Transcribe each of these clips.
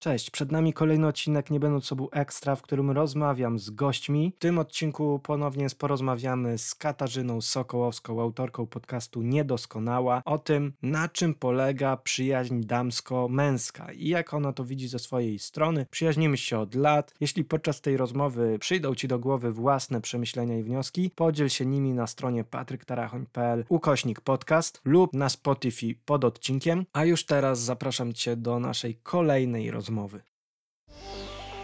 Cześć, przed nami kolejny odcinek Nie będąc sobą ekstra, w którym rozmawiam z gośćmi. W tym odcinku ponownie porozmawiamy z Katarzyną Sokołowską, autorką podcastu Niedoskonała, o tym, na czym polega przyjaźń damsko-męska i jak ona to widzi ze swojej strony. Przyjaźnimy się od lat. Jeśli podczas tej rozmowy przyjdą Ci do głowy własne przemyślenia i wnioski, podziel się nimi na stronie patryktarachoń.pl ukośnik podcast lub na Spotify pod odcinkiem. A już teraz zapraszam Cię do naszej kolejnej rozmowy rozmowy.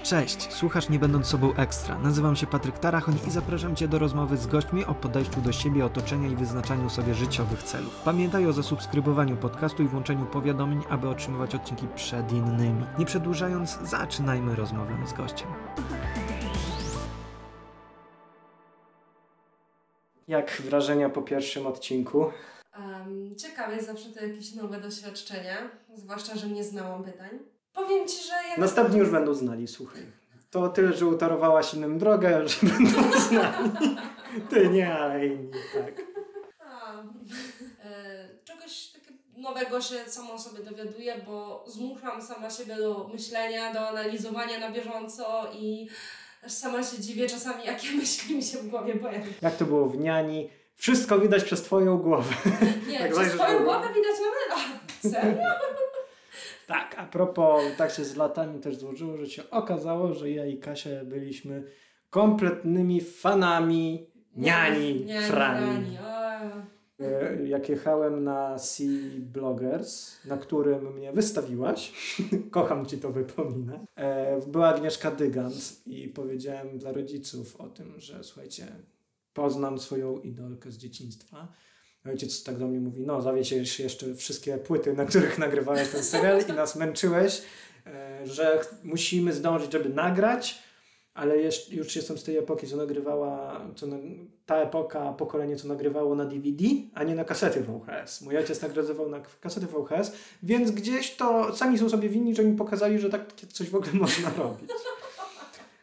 Cześć, słuchasz Nie Będąc Sobą Ekstra. Nazywam się Patryk Tarachoń i zapraszam Cię do rozmowy z gośćmi o podejściu do siebie, otoczenia i wyznaczaniu sobie życiowych celów. Pamiętaj o zasubskrybowaniu podcastu i włączeniu powiadomień, aby otrzymywać odcinki przed innymi. Nie przedłużając, zaczynajmy rozmowę z gościem. Jak wrażenia po pierwszym odcinku? Um, ciekawe, zawsze to jakieś nowe doświadczenia, zwłaszcza, że nie znałam pytań. Powiem Ci, że... Jak... Następni już będą znali, słuchaj. To tyle, że utorowałaś innym drogę, że będą znali. Ty nie, ale inni, tak. A, e, czegoś takiego nowego się samo sobie dowiaduję, bo zmuszam sama siebie do myślenia, do analizowania na bieżąco i sama się dziwię czasami, jakie myśli mi się w głowie pojawiają. Jak to było w Niani? Wszystko widać przez Twoją głowę. Nie, tak przez Twoją głowę widać nawet... A, serio? Tak, a propos, tak się z latami też złożyło, że się okazało, że ja i Kasia byliśmy kompletnymi fanami niani, niani Frani. E, jak jechałem na Sea Bloggers, na którym mnie wystawiłaś, kocham Ci to wypominać, e, była Agnieszka Dygant i powiedziałem dla rodziców o tym, że słuchajcie, poznam swoją idolkę z dzieciństwa ojciec tak do mnie mówi, no zawiesiesz jeszcze wszystkie płyty, na których nagrywałeś ten serial i nas męczyłeś, e, że musimy zdążyć, żeby nagrać, ale już jestem z tej epoki, co nagrywała, co na, ta epoka, pokolenie, co nagrywało na DVD, a nie na kasety VHS. Mój ojciec nagrywał na kasety VHS, więc gdzieś to sami są sobie winni, że mi pokazali, że tak coś w ogóle można robić.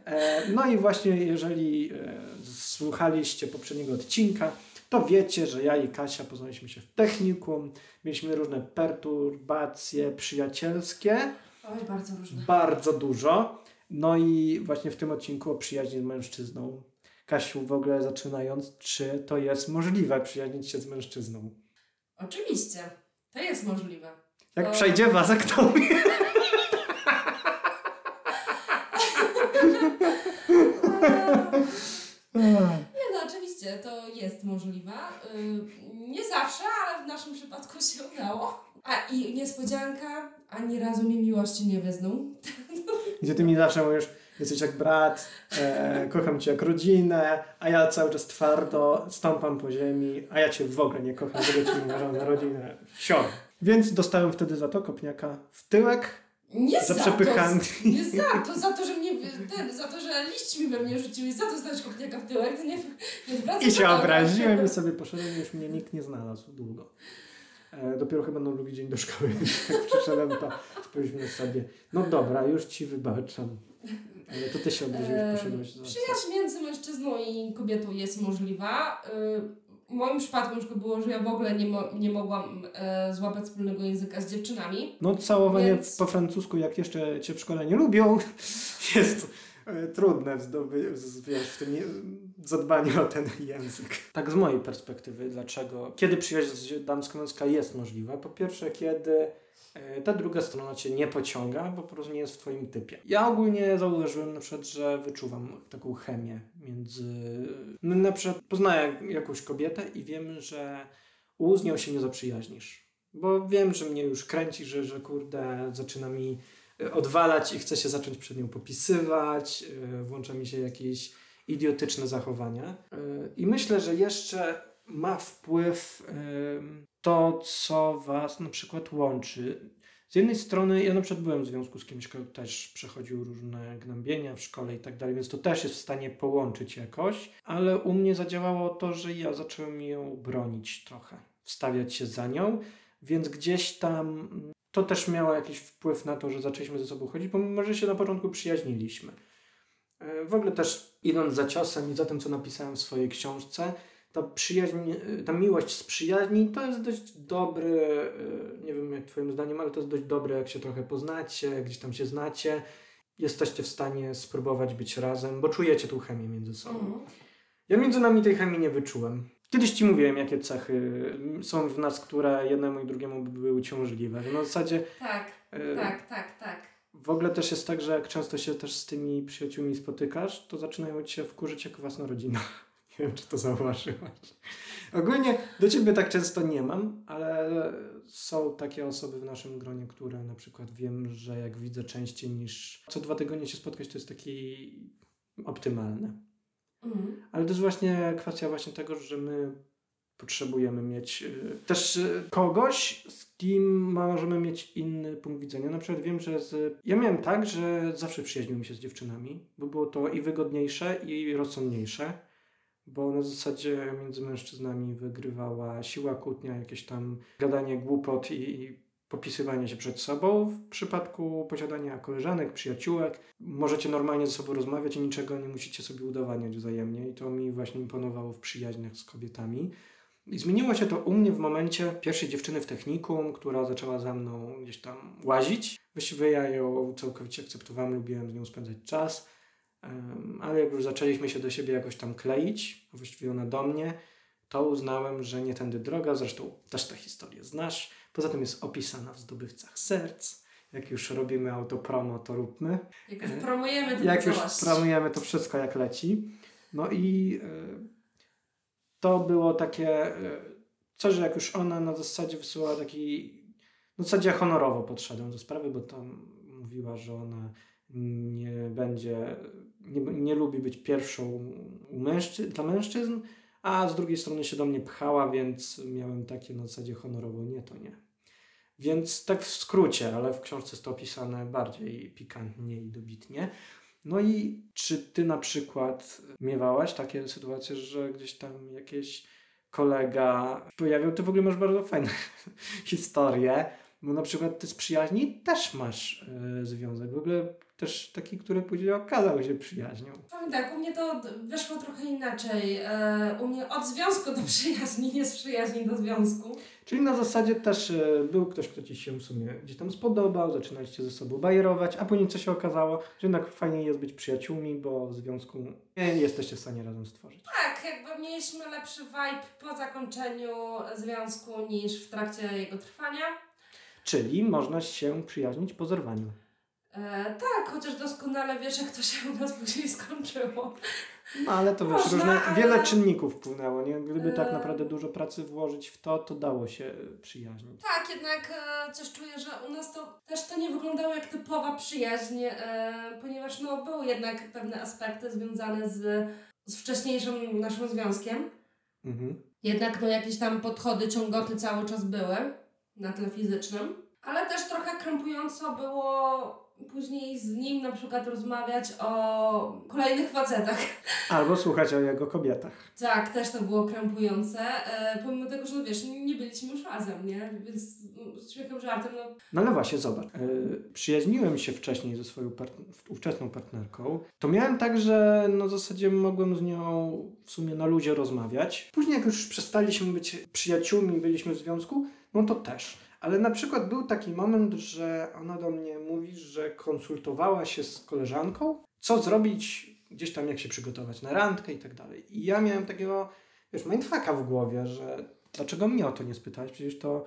E, no i właśnie, jeżeli e, słuchaliście poprzedniego odcinka, to wiecie, że ja i Kasia poznaliśmy się w technikum, mieliśmy różne perturbacje przyjacielskie. Oj, bardzo różne. Bardzo dużo. No i właśnie w tym odcinku o przyjaźni z mężczyzną. Kasiu, w ogóle zaczynając, czy to jest możliwe przyjaźnić się z mężczyzną? Oczywiście, to jest możliwe. Jak to... przejdzie wazektomię. oczywiście to jest możliwe. Nie zawsze, ale w naszym przypadku się udało. A i niespodzianka, ani razu mi miłości nie wyznał. Gdzie ty mi zawsze mówisz, jesteś jak brat, e, kocham cię jak rodzinę, a ja cały czas twardo stąpam po ziemi, a ja cię w ogóle nie kocham, żeby ci nie uważam na rodzinę. Sio. Więc dostałem wtedy za to kopniaka w tyłek, nie za, za przepychanie. To, nie za to, za to, że mnie, ten, za to, że liść mi we mnie rzucił i za to znaleźć kopniaka w tyłek, to nie, nie I się obraziłem i sobie poszedłem, już mnie nikt nie znalazł długo. E, dopiero chyba na drugi dzień do szkoły, jak przyszedłem, to spojrzeliśmy sobie, no dobra, już ci wybaczam. Ale to ty się obraziłeś, poszedłeś. Przyjaźń między mężczyzną i kobietą jest możliwa. Y, w moim przypadku już było, że ja w ogóle nie, mo nie mogłam e, złapać wspólnego języka z dziewczynami. No całowanie więc... po francusku, jak jeszcze cię w szkole nie lubią, jest e, trudne w, zdoby, wiesz, w tym zadbaniu o ten język. Tak z mojej perspektywy, dlaczego? Kiedy przyjaźń damsko-męska jest możliwa? Po pierwsze, kiedy ta druga strona cię nie pociąga, bo po prostu nie jest w twoim typie. Ja ogólnie zauważyłem na przykład, że wyczuwam taką chemię między... No, na przykład poznaję jakąś kobietę i wiem, że u z nią się nie zaprzyjaźnisz. Bo wiem, że mnie już kręci, że, że kurde, zaczyna mi e, odwalać i chce się zacząć przed nią popisywać, e, włącza mi się jakieś idiotyczne zachowania. I myślę, że jeszcze ma wpływ to, co Was na przykład łączy. Z jednej strony, ja na przykład byłem w związku z kimś, kto też przechodził różne gnębienia w szkole i tak dalej, więc to też jest w stanie połączyć jakoś, ale u mnie zadziałało to, że ja zacząłem ją bronić trochę, wstawiać się za nią, więc gdzieś tam to też miało jakiś wpływ na to, że zaczęliśmy ze sobą chodzić, pomimo, że się na początku przyjaźniliśmy. E, w ogóle też idąc za ciosem i za tym, co napisałem w swojej książce, ta przyjaźń, ta miłość z przyjaźni to jest dość dobry, nie wiem jak twoim zdaniem, ale to jest dość dobre, jak się trochę poznacie, gdzieś tam się znacie, jesteście w stanie spróbować być razem, bo czujecie tą chemię między sobą. Mhm. Ja między nami tej chemii nie wyczułem. Kiedyś ci mówiłem, jakie cechy są w nas, które jednemu i drugiemu by były uciążliwe. Na zasadzie. Tak, y tak, tak, tak. W ogóle też jest tak, że jak często się też z tymi przyjaciółmi spotykasz, to zaczynają cię wkurzyć jak własna rodzina. Nie wiem, czy to zauważyłaś. Ogólnie do ciebie tak często nie mam, ale są takie osoby w naszym gronie, które na przykład wiem, że jak widzę częściej niż co dwa tygodnie się spotkać, to jest taki optymalne. Mhm. Ale to jest właśnie kwestia właśnie tego, że my potrzebujemy mieć y, też y, kogoś, z kim możemy mieć inny punkt widzenia. Na przykład wiem, że z... ja miałem tak, że zawsze przyjaźniłem się z dziewczynami, bo było to i wygodniejsze, i rozsądniejsze, bo na zasadzie między mężczyznami wygrywała siła kłótnia, jakieś tam gadanie głupot i popisywanie się przed sobą. W przypadku posiadania koleżanek, przyjaciółek, możecie normalnie ze sobą rozmawiać i niczego nie musicie sobie udowadniać wzajemnie. I to mi właśnie imponowało w przyjaźniach z kobietami. I zmieniło się to u mnie w momencie pierwszej dziewczyny w technikum, która zaczęła za mną gdzieś tam łazić. Właściwie ja ją całkowicie akceptowałem, lubiłem z nią spędzać czas, ale jak już zaczęliśmy się do siebie jakoś tam kleić, właściwie ona do mnie, to uznałem, że nie tędy droga. Zresztą też tę historię znasz. Poza tym jest opisana w zdobywcach serc. Jak już robimy autopromo, to róbmy. Jak już promujemy, to Jak już promujemy to wszystko jak leci. No i to było takie e, coś, że jak już ona na zasadzie wysyłała taki, na zasadzie honorowo podszedłem do sprawy, bo tam mówiła, że ona nie będzie, nie, nie lubi być pierwszą mężczy, dla mężczyzn, a z drugiej strony się do mnie pchała, więc miałem takie na zasadzie honorowo, nie, to nie. Więc tak w skrócie, ale w książce jest to opisane bardziej pikantnie i dobitnie. No i czy ty na przykład miewałaś takie sytuacje, że gdzieś tam jakieś kolega pojawił, ty w ogóle masz bardzo fajne historie, bo na przykład ty z przyjaźni też masz y, związek. W ogóle też taki, który później okazał się przyjaźnią. Powiem tak, u mnie to wyszło trochę inaczej. E, u mnie od związku do przyjaźni, nie z przyjaźni do związku. Czyli na zasadzie też e, był ktoś, kto ci się w sumie gdzieś tam spodobał, zaczynaliście ze sobą bajerować, a później co się okazało, że jednak fajnie jest być przyjaciółmi, bo w związku nie jesteście w stanie razem stworzyć. Tak, jakby mieliśmy lepszy vibe po zakończeniu związku niż w trakcie jego trwania. Czyli można się przyjaźnić po zerwaniu. E, tak, chociaż doskonale wiesz, jak to się u nas później skończyło. No ale to wiesz, różne, ale... wiele czynników wpłynęło, nie? Gdyby tak e, naprawdę dużo pracy włożyć w to, to dało się przyjaźnić. Tak, jednak e, coś czuję, że u nas to też to nie wyglądało jak typowa przyjaźń, e, ponieważ no, były jednak pewne aspekty związane z, z wcześniejszym naszym związkiem. Mhm. Jednak no, jakieś tam podchody, ciągoty cały czas były na tle fizycznym. Ale też trochę krępująco było później z nim na przykład rozmawiać o kolejnych facetach. Albo słuchać o jego kobietach. Tak, też to było krępujące. E, pomimo tego, że no wiesz, nie byliśmy już razem, nie? Więc z śmiechem, żartem, no... No ale właśnie, zobacz. E, przyjaźniłem się wcześniej ze swoją part ówczesną partnerką. To miałem tak, że no w zasadzie mogłem z nią w sumie na ludzie rozmawiać. Później jak już przestaliśmy być przyjaciółmi, byliśmy w związku, no to też. Ale na przykład był taki moment, że ona do mnie mówi, że konsultowała się z koleżanką, co zrobić gdzieś tam, jak się przygotować na randkę i tak dalej. I ja miałem takiego, wiesz, mindfucka w głowie, że dlaczego mnie o to nie spytać? Przecież to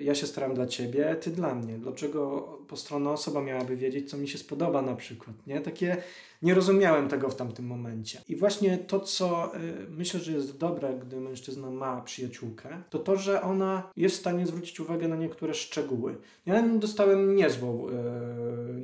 ja się staram dla ciebie, ty dla mnie. Dlaczego postronna osoba miałaby wiedzieć, co mi się spodoba na przykład, nie? Takie nie rozumiałem tego w tamtym momencie. I właśnie to, co y, myślę, że jest dobre, gdy mężczyzna ma przyjaciółkę, to to, że ona jest w stanie zwrócić uwagę na niektóre szczegóły. Ja dostałem niezłą, y,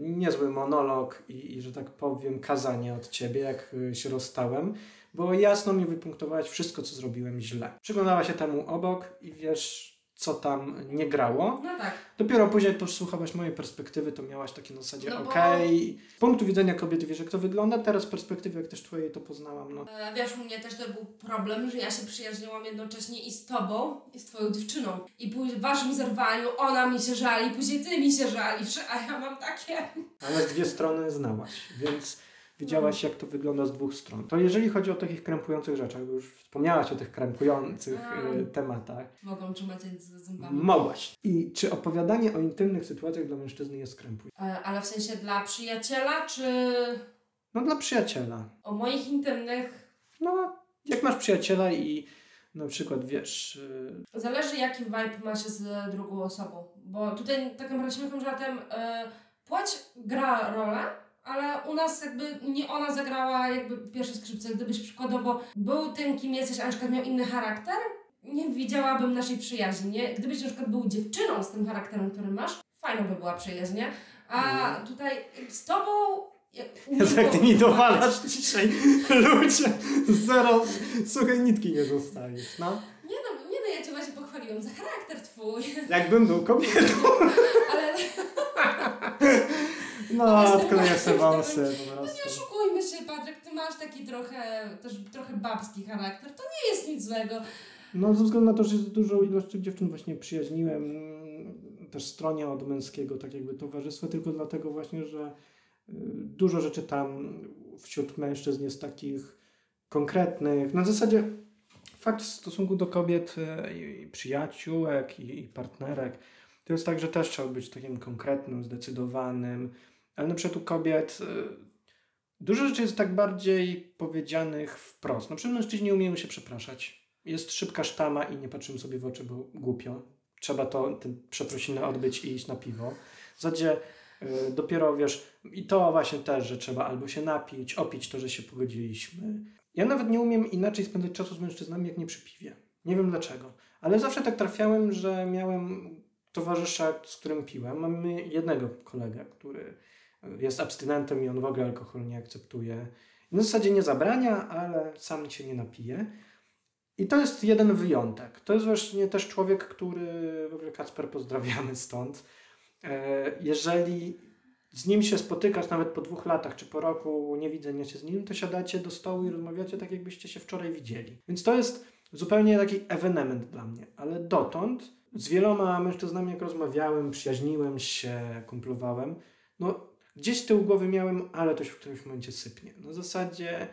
niezły monolog i, i, że tak powiem, kazanie od ciebie, jak y, się rozstałem, bo jasno mi wypunktowałeś wszystko, co zrobiłem źle. Przyglądała się temu obok i wiesz, co tam nie grało. No tak. Dopiero później posłuchałaś mojej perspektywy, to miałaś takie na zasadzie, no okej, okay. z punktu widzenia kobiety wiesz, jak to wygląda, teraz z perspektywy, jak też twojej to poznałam. No. E, wiesz, u mnie też to był problem, że ja się przyjaźniłam jednocześnie i z tobą, i z twoją dziewczyną. I w waszym zerwaniu ona mi się żali, później ty mi się żalisz, a ja mam takie... Ale dwie strony znałaś, więc Widziałaś, jak to wygląda z dwóch stron. To jeżeli chodzi o takich krępujących rzeczach, bo już wspomniałaś o tych krępujących y, tematach, Mogą trzymać z zębami. mogłaś. I czy opowiadanie o intymnych sytuacjach dla mężczyzny jest krępujące? E, Ale w sensie dla przyjaciela, czy No dla przyjaciela. o moich intymnych? No, jak masz przyjaciela i na przykład wiesz, y, Zależy jaki vibe ma się z drugą osobą. Bo tutaj takim prawdziwym żartem e, płeć gra rolę, ale u nas jakby nie ona zagrała jakby pierwsze skrzypce. Gdybyś przykładowo był tym, kim jesteś, a na przykład miał inny charakter, nie widziałabym naszej przyjaźni. Nie? Gdybyś na przykład był dziewczyną z tym charakterem, który masz, fajna by była przyjaźń, nie? A tutaj z tobą... jak ty mi dowalasz dzisiaj, ludzie, zero suchej nitki nie zostajesz, no. Nie no, nie no, ja cię właśnie pochwaliłam za charakter twój, Jakbym był kobietą. ale No, odkleję jestem- sobie wąsy po nie oszukujmy się, Patryk, ty masz taki trochę, też trochę babski charakter, to nie jest nic złego. No, ze względu na to, że z dużą ilością dziewczyn właśnie przyjaźniłem, mm, też stronie od męskiego, tak jakby towarzystwa, tylko dlatego właśnie, że y, dużo rzeczy tam wśród mężczyzn jest takich konkretnych. Na zasadzie fakt w stosunku do kobiet y, i przyjaciółek i partnerek, to jest tak, że też trzeba być takim konkretnym, zdecydowanym, ale na przykład u kobiet y, dużo rzeczy jest tak bardziej powiedzianych wprost. Na przykład mężczyźni umieją się przepraszać. Jest szybka sztama i nie patrzymy sobie w oczy, bo głupio. Trzeba to, te przeprosiny odbyć i iść na piwo. W zasadzie y, dopiero wiesz, i to właśnie też, że trzeba albo się napić, opić to, że się pogodziliśmy. Ja nawet nie umiem inaczej spędzać czasu z mężczyznami, jak nie przy piwie. Nie wiem dlaczego. Ale zawsze tak trafiałem, że miałem towarzysza, z którym piłem. Mamy jednego kolegę, który jest abstynentem i on w ogóle alkohol nie akceptuje. Na zasadzie nie zabrania, ale sam się nie napije. I to jest jeden wyjątek. To jest właśnie też człowiek, który, w ogóle Kacper pozdrawiamy stąd. E, Jeżeli z nim się spotykasz nawet po dwóch latach czy po roku nie widzenia się z nim, to siadacie do stołu i rozmawiacie tak, jakbyście się wczoraj widzieli. Więc to jest zupełnie taki ewenement dla mnie. Ale dotąd z wieloma mężczyznami, jak rozmawiałem, przyjaźniłem się, kumplowałem, no gdzieś z tyłu głowy miałem, ale to się w którymś momencie sypnie. Na zasadzie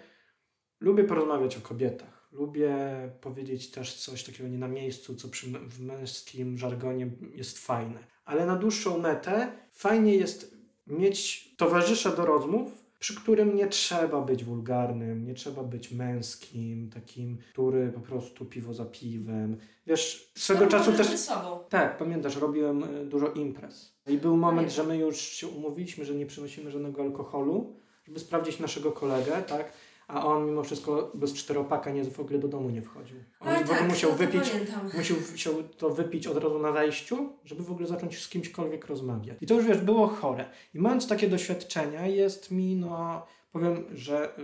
lubię porozmawiać o kobietach. Lubię powiedzieć też coś takiego nie na miejscu, co przy, w męskim żargonie jest fajne. Ale na dłuższą metę fajnie jest mieć towarzysza do rozmów, przy którym nie trzeba być wulgarnym, nie trzeba być męskim, takim, który po prostu piwo za piwem. Wiesz, swego czasu też sobą. tak, pamiętasz, robiłem y, dużo imprez. I był moment, że my już się umówiliśmy, że nie przynosimy żadnego alkoholu, żeby sprawdzić naszego kolegę, tak? A on mimo wszystko bez czteropaka nie, w ogóle do domu nie wchodził. On ogóle tak, musiał to wypić, musiał, musiał to wypić od razu na wejściu, żeby w ogóle zacząć z kimśkolwiek rozmawiać. I to już wiesz, było chore. I mając takie doświadczenia, jest mi, no, powiem, że y,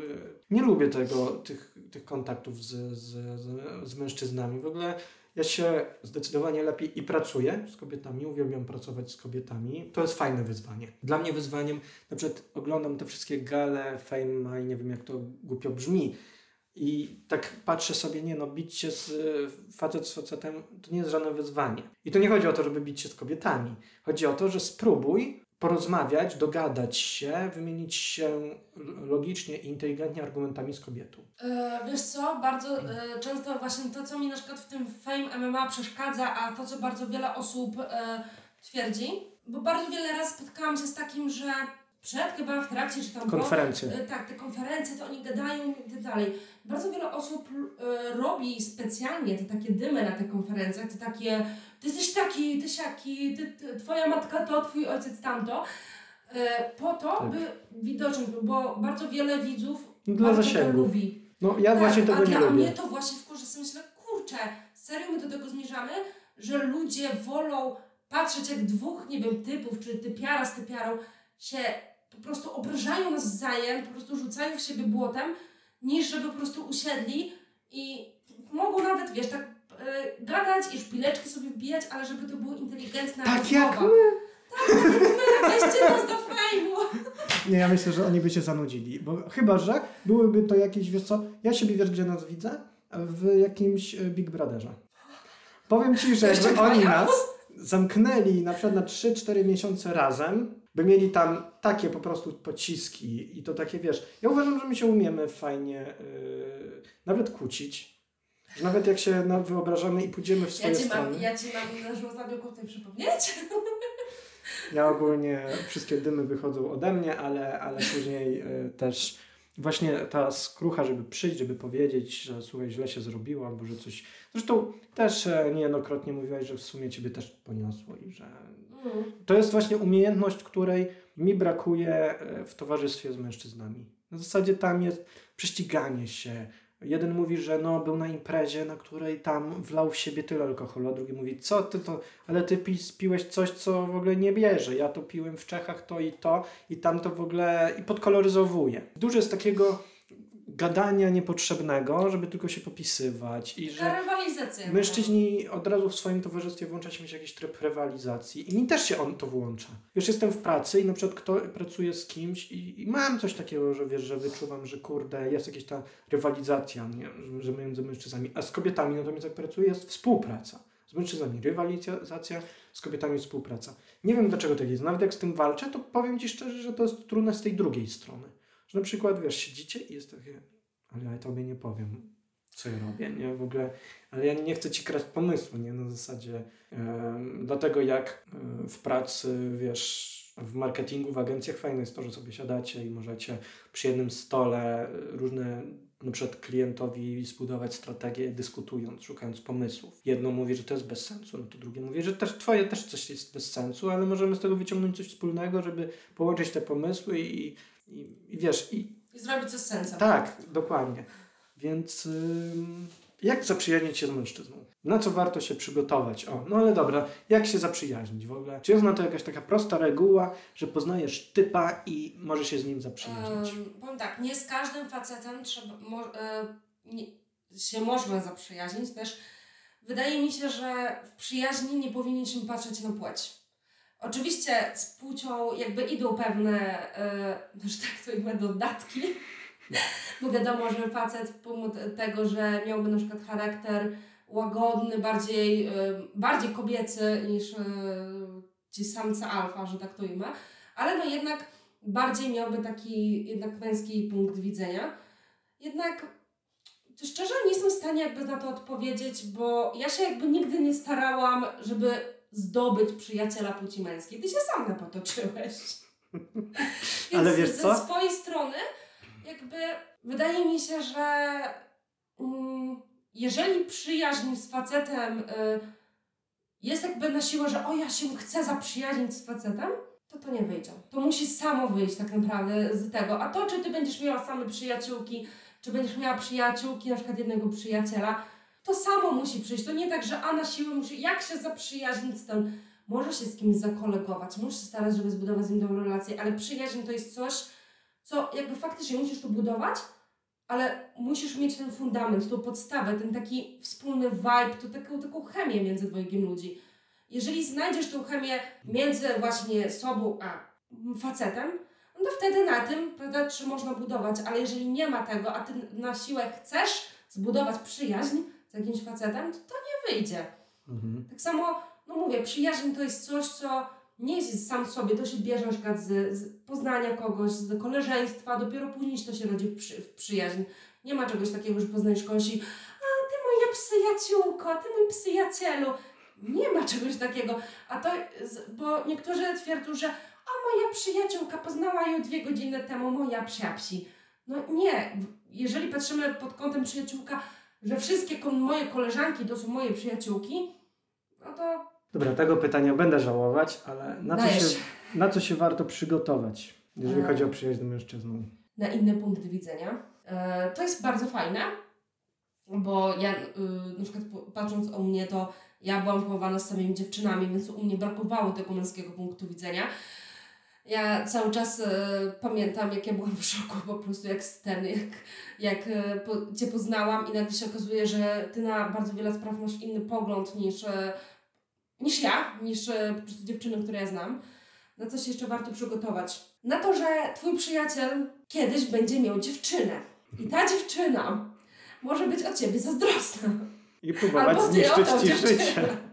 nie lubię tego, tych, tych kontaktów z, z, z, z mężczyznami. W ogóle ja się zdecydowanie lepiej i pracuję z kobietami, uwielbiam pracować z kobietami. To jest fajne wyzwanie. Dla mnie wyzwaniem, na przykład oglądam te wszystkie gale, fame i nie wiem jak to głupio brzmi. I tak patrzę sobie, nie no, bić się z facet z facetem to nie jest żadne wyzwanie. I to nie chodzi o to, żeby bić się z kobietami. Chodzi o to, że spróbuj porozmawiać, dogadać się, wymienić się logicznie i inteligentnie argumentami z kobietą. E, wiesz co, bardzo e, często właśnie to, co mi na przykład w tym Fame MMA przeszkadza, a to, co bardzo wiele osób e, twierdzi, bo bardzo wiele razy spotkałam się z takim, że przed chyba w trakcie, czy tam Konferencje. e, tak, te konferencje, to oni gadają i tak dalej. Bardzo wiele osób e, robi specjalnie te takie dymy na tych konferencjach, te takie, ty jesteś taki, ty siaki, ty, ty, twoja matka to, twój ojciec tamto, e, po to, Tak. by widoczny był, bo bardzo wiele widzów Dla bardzo to lubi. No ja Tak, właśnie a tego nie lubię. mnie to właśnie wkurzy, sobie myślę, kurczę, serio my do tego zmierzamy, że ludzie wolą patrzeć jak dwóch, nie wiem, typów, czy typiara z typiarą się po prostu obrażają nas wzajem, po prostu rzucają w siebie błotem, niż żeby po prostu usiedli i mogą nawet, wiesz, tak e, gadać i szpileczki sobie wbijać, ale żeby to było inteligentne Tak jak rozmowa. my. Weźcie nas do fejmu! Nie, ja myślę, że oni by się zanudzili, bo chyba, że byłyby to jakieś, wiesz co, ja siebie wiesz, gdzie nas widzę? W jakimś e, Big Brotherze. Powiem Ci, że jakby oni nas zamknęli na przykład na 3-4 miesiące razem by mieli tam takie po prostu pociski i to takie, wiesz, ja uważam, że my się umiemy fajnie yy, nawet kłócić, że nawet jak się no, wyobrażamy i pójdziemy w swoje ja ci strony. Mam, ja ci mam na żółtawym kotem przypomnieć? Ja ogólnie wszystkie dymy wychodzą ode mnie, ale, ale później y, też właśnie ta skrucha, żeby przyjść, żeby powiedzieć, że słuchaj, źle się zrobiło, albo że coś. Zresztą też e, niejednokrotnie mówiłaś, że w sumie ciebie też poniosło i że. Mm. To jest właśnie umiejętność, której mi brakuje e, w towarzystwie z mężczyznami. Na zasadzie tam jest prześciganie się, Jeden mówi, że no, był na imprezie, na której tam wlał w siebie tyle alkoholu, a drugi mówi, co ty to, ale ty pi, piłeś coś, co w ogóle nie bierze. Ja to piłem w Czechach to i to i tam to w ogóle i podkoloryzowuje. Dużo jest takiego gadania niepotrzebnego, żeby tylko się popisywać. I że rywalizacja. mężczyźni od razu w swoim towarzystwie włącza się jakiś tryb rywalizacji i mi też się on to włącza. Już jestem w pracy i na przykład kto pracuje z kimś i, i mam coś takiego, że wiesz, że wyczuwam, że kurde, jest jakaś ta rywalizacja, nie? Że, że między mężczyznami, a z kobietami natomiast jak pracuję jest współpraca. Z mężczyznami rywalizacja, z kobietami współpraca. Nie wiem dlaczego tak jest. Nawet jak z tym walczę, to powiem Ci szczerze, że to jest trudne z tej drugiej strony że na przykład, wiesz, siedzicie i jest takie, ale ja tobie nie powiem, co ja robię, nie? W ogóle, ale ja nie chcę ci kraść pomysłu, nie? Na zasadzie, yy, dlatego jak yy, w pracy, wiesz, w marketingu, w agencjach fajne jest to, że sobie siadacie i możecie przy jednym stole różne na przykład klientowi zbudować strategię dyskutując, szukając pomysłów. Jedno mówi, że to jest bez sensu, no to drugie mówi, że też twoje też coś jest bez sensu, ale możemy z tego wyciągnąć coś wspólnego, żeby połączyć te pomysły i i, i wiesz, i... I zrobić coś z sensem. Tak, dokładnie. Więc jak zaprzyjaźnić się z mężczyzną? Na co warto się przygotować? O, no ale dobra, jak się zaprzyjaźnić w ogóle? Czy jest na to jakaś taka prosta reguła, że poznajesz typa i możesz się z nim zaprzyjaźnić? Um, powiem tak, nie z każdym facetem trzeba, mo, e, nie, się można zaprzyjaźnić też. Wydaje mi się, że w przyjaźni nie powinniśmy patrzeć na płeć. Oczywiście z płcią jakby idą pewne, yy, że tak to imię, dodatki, bo wiadomo, że facet pomimo tego, że miałby na przykład charakter łagodny, bardziej, yy, bardziej kobiecy niż yy, ci samce alfa, że tak to imię, ale no jednak bardziej miałby taki jednak męski punkt widzenia. Jednak szczerze nie jestem w stanie jakby na to odpowiedzieć, bo ja się jakby nigdy nie starałam, żeby zdobyć przyjaciela płci męskiej. Ty się sam napotoczyłeś. Więc Ale wiesz co? ze swojej strony jakby wydaje mi się, że mm, jeżeli przyjaźń z facetem y, jest jakby na siłę, że o ja się chcę zaprzyjaźnić z facetem, to to nie wyjdzie. To musi samo wyjść tak naprawdę z tego. A to, czy ty będziesz miała same przyjaciółki, czy będziesz miała przyjaciółki, na przykład jednego przyjaciela, to samo musi przyjść. To nie tak, że a na siłę musi, jak się zaprzyjaźnić z tym. Może się z kimś zakolegować, możesz się starać, żeby zbudować z nim dobrą relację, ale przyjaźń to jest coś, co jakby faktycznie musisz to budować, ale musisz mieć ten fundament, tą podstawę, ten taki wspólny vibe, to taką, taką chemię między dwojgiem ludzi. Jeżeli znajdziesz tą chemię między właśnie sobą a facetem, no to wtedy na tym, prawda, czy można budować, ale jeżeli nie ma tego, a ty na siłę chcesz zbudować przyjaźń, jakimś facetem, to to nie wyjdzie. Mhm. Tak samo, no mówię, przyjaźń to jest coś, co nie jest sam sobie, to się bierze na przykład z, z poznania kogoś, z koleżeństwa, dopiero później to się rodzi w, przy, w przyjaźń. Nie ma czegoś takiego, że poznajesz kogoś i a ty moja przyjaciółko, ty mój przyjacielu. Nie ma czegoś takiego. A to, bo niektórzy twierdzą, że a moja przyjaciółka poznała ją dwie godziny temu, moja psiapsi. No nie, jeżeli patrzymy pod kątem przyjaciółka, że wszystkie moje koleżanki to są moje przyjaciółki, no to... Dobra, tego pytania będę żałować, ale na co, się, na co się warto przygotować, jeżeli e... chodzi o przyjaźń z mężczyzną? Na inny punkt widzenia. E, to jest bardzo fajne, bo ja y, na przykład patrząc o mnie, to ja byłam wychowana z samymi dziewczynami, więc u mnie brakowało tego męskiego punktu widzenia. Ja cały czas e, pamiętam, jak ja byłam w szoku po prostu, jak ten, jak, jak e, po, Cię poznałam i nagle się okazuje, że Ty na bardzo wiele spraw masz inny pogląd niż, e, niż ja, niż po prostu dziewczyny, które ja znam. Na co się jeszcze warto przygotować? Na to, że Twój przyjaciel kiedyś będzie miał dziewczynę. I ta dziewczyna może być o Ciebie zazdrosna. I próbować zniszczyć Ci życie.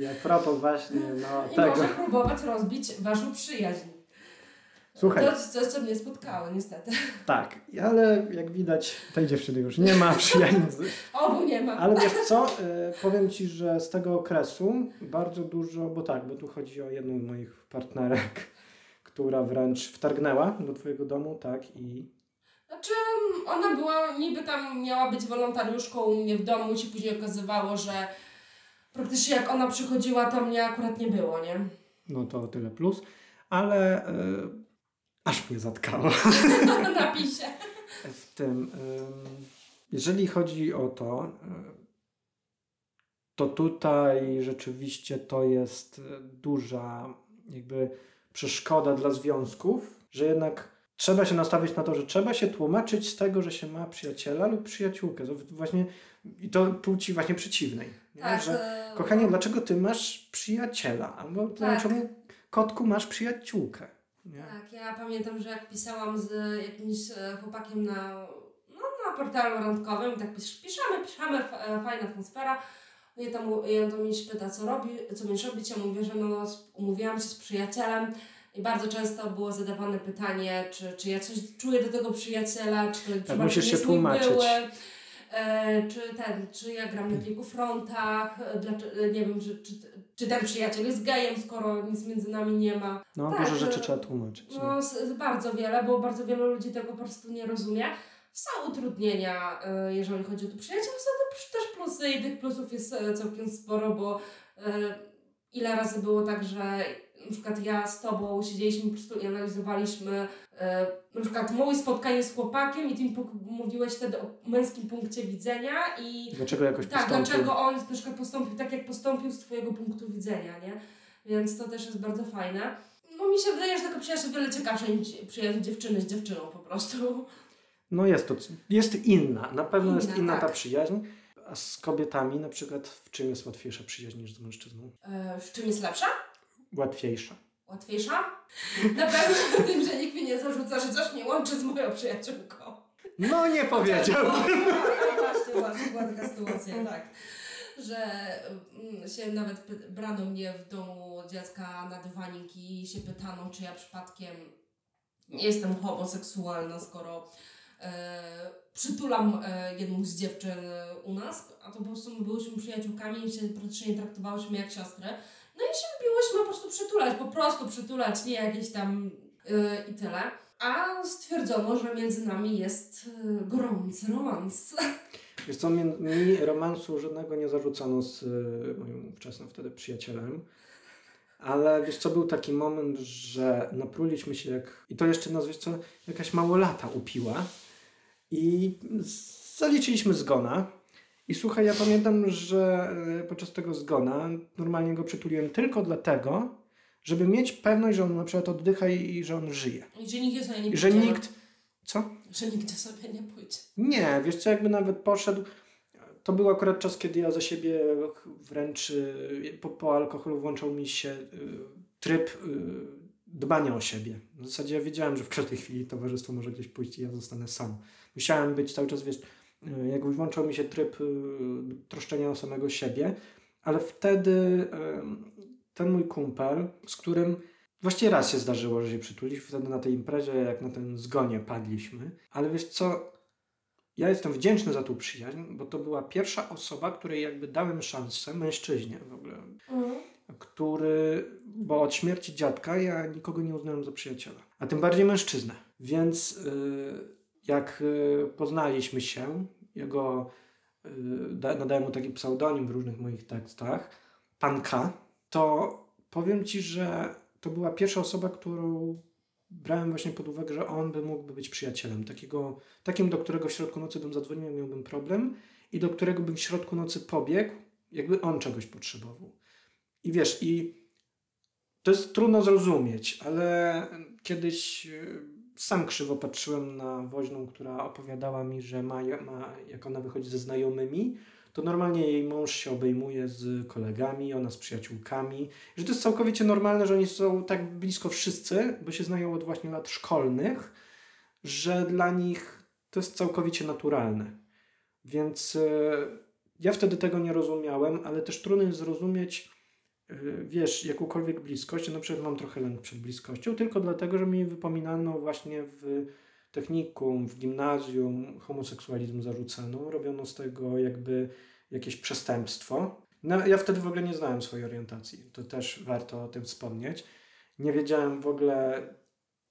I a propos właśnie no, I tego. może próbować rozbić waszą przyjaźń. Słuchaj. To jest coś, co mnie spotkało, niestety. Tak, ale jak widać, tej dziewczyny już nie ma przyjaźni. Obu nie ma. Ale wiesz co, e, powiem Ci, że z tego okresu bardzo dużo, bo tak, bo tu chodzi o jedną z moich partnerek, która wręcz wtargnęła do Twojego domu, tak, i Znaczy, ona była, niby tam miała być wolontariuszką u mnie w domu i się później okazywało, że praktycznie jak ona przychodziła, to mnie akurat nie było, nie? no to o tyle plus, ale e, aż mnie zatkało. W tym. ym, Jeżeli chodzi o to, y, to tutaj rzeczywiście to jest y, duża jakby przeszkoda dla związków, że jednak trzeba się nastawić na to, że trzeba się tłumaczyć z tego, że się ma przyjaciela lub przyjaciółkę. Właśnie, I to płci właśnie przeciwnej. Tak, Że, e, kochanie, dlaczego ty masz przyjaciela? Albo Tak. dlaczego kotku masz przyjaciółkę? Nie? Tak, ja pamiętam, że jak pisałam z jakimś e, chłopakiem na, no, na portalu randkowym, tak pisz, piszemy, piszemy, e, fajna atmosfera. No i tam i on to mi się pyta, co robi, co będziesz robić. Ja mówię, że no, umówiłam się z przyjacielem i bardzo często było zadawane pytanie, czy, czy ja coś czuję do tego przyjaciela, czy Tak, musisz się tłumaczyć. były. E, czy ten, czy ja gram na kilku frontach, e, dlaczego, nie wiem, czy, czy, czy ten przyjaciel jest gejem, skoro nic między nami nie ma. No, Tak, dużo rzeczy e, trzeba tłumaczyć. No, s- bardzo wiele, bo bardzo wielu ludzi tego po prostu nie rozumie. Są utrudnienia, jeżeli chodzi o to przyjacielstwo, to też plusy i tych plusów jest e, całkiem sporo, bo ile razy było tak, że na przykład ja z Tobą siedzieliśmy po prostu i analizowaliśmy na przykład moje spotkanie z chłopakiem i Ty mówiłeś wtedy o męskim punkcie widzenia i Dlaczego jakoś tak, postąpił? dlaczego on na przykład postąpił tak, jak postąpił z Twojego punktu widzenia, nie? Więc to też jest bardzo fajne. No mi się wydaje, że taka przyjaźń jest wiele ciekawsza niż przyjaźń dziewczyny z dziewczyną po prostu. No jest to, jest inna, na pewno jest Inna, inna ta tak. przyjaźń. A z kobietami na przykład w czym jest łatwiejsza przyjaźń niż z mężczyzną? E, w czym jest lepsza? Łatwiejsza. Łatwiejsza? Na pewno w tym, że nikt mi nie zarzuca, że coś mnie łączy z moją przyjaciółką. No nie powiedział. Właśnie, właśnie była taka sytuacja, tak. Że mm, się nawet py- brano mnie w domu dziecka na dywanik i się pytano, czy ja przypadkiem nie jestem homoseksualna, skoro e, przytulam e, jedną z dziewczyn u nas, a to po prostu my byłyśmy przyjaciółkami i się praktycznie traktowałyśmy jak siostry. No i się lubiłyśmy po prostu przytulać, po prostu przytulać, nie jakieś tam e, i tyle. A stwierdzono, że między nami jest e, gorący romans. Wiesz co, mi, mi romansu żadnego nie zarzucano z y, moim ówczesnym wtedy przyjacielem. Ale wiesz co, był taki moment, że napruliśmy się jak... I to jeszcze nas, wiesz co, jakaś małolata upiła. I zaliczyliśmy zgona. I słuchaj, ja pamiętam, że y, podczas tego zgona normalnie go przytuliłem tylko dlatego, żeby mieć pewność, że on na przykład oddycha i, że on żyje. I że nigdzie sobie nie I że nikt... Co? Że nigdzie sobie nie pójdzie. Nie, wiesz co, jakby nawet poszedł, to był akurat czas, kiedy ja za siebie wręcz y, po, po alkoholu włączał mi się y, tryb dbania o siebie. W zasadzie ja wiedziałem, że w każdej chwili towarzystwo może gdzieś pójść i ja zostanę sam. Musiałem być cały czas, wiesz, jakby włączał mi się tryb y, troszczenia o samego siebie, ale wtedy ten mój kumpel, z którym Właściwie raz się zdarzyło, że się przytuliśmy wtedy na tej imprezie, jak na tym zgonie padliśmy. Ale wiesz co, ja jestem wdzięczny za tą przyjaźń, bo to była pierwsza osoba, której jakby dałem szansę, mężczyźnie w ogóle, który, bo od śmierci dziadka ja nikogo nie uznałem za przyjaciela, a tym bardziej mężczyznę. Więc y, jak y, poznaliśmy się, jego, y, da- nadałem mu taki pseudonim w różnych moich tekstach, Pan K, to powiem Ci, że to była pierwsza osoba, którą brałem właśnie pod uwagę, że on by mógł być przyjacielem. Takiego, takim, do którego w środku nocy bym zadzwonił, miałbym problem i do którego bym w środku nocy pobiegł, jakby on czegoś potrzebował. I wiesz, i to jest trudno zrozumieć, ale kiedyś y, sam krzywo patrzyłem na woźną, która opowiadała mi, że ma, ma, jak ona wychodzi ze znajomymi, to normalnie jej mąż się obejmuje z kolegami, ona z przyjaciółkami. Że to jest całkowicie normalne, że oni są tak blisko wszyscy, bo się znają od właśnie lat szkolnych, że dla nich to jest całkowicie naturalne. Więc e, ja wtedy tego nie rozumiałem, ale też trudno jest zrozumieć wiesz, jakąkolwiek bliskość, na przykład mam trochę lęk przed bliskością, tylko dlatego, że mi wypominano właśnie w technikum, w gimnazjum homoseksualizm zarzucano, robiono z tego jakby jakieś przestępstwo. No, ja wtedy w ogóle nie znałem swojej orientacji, to też warto o tym wspomnieć. Nie wiedziałem w ogóle,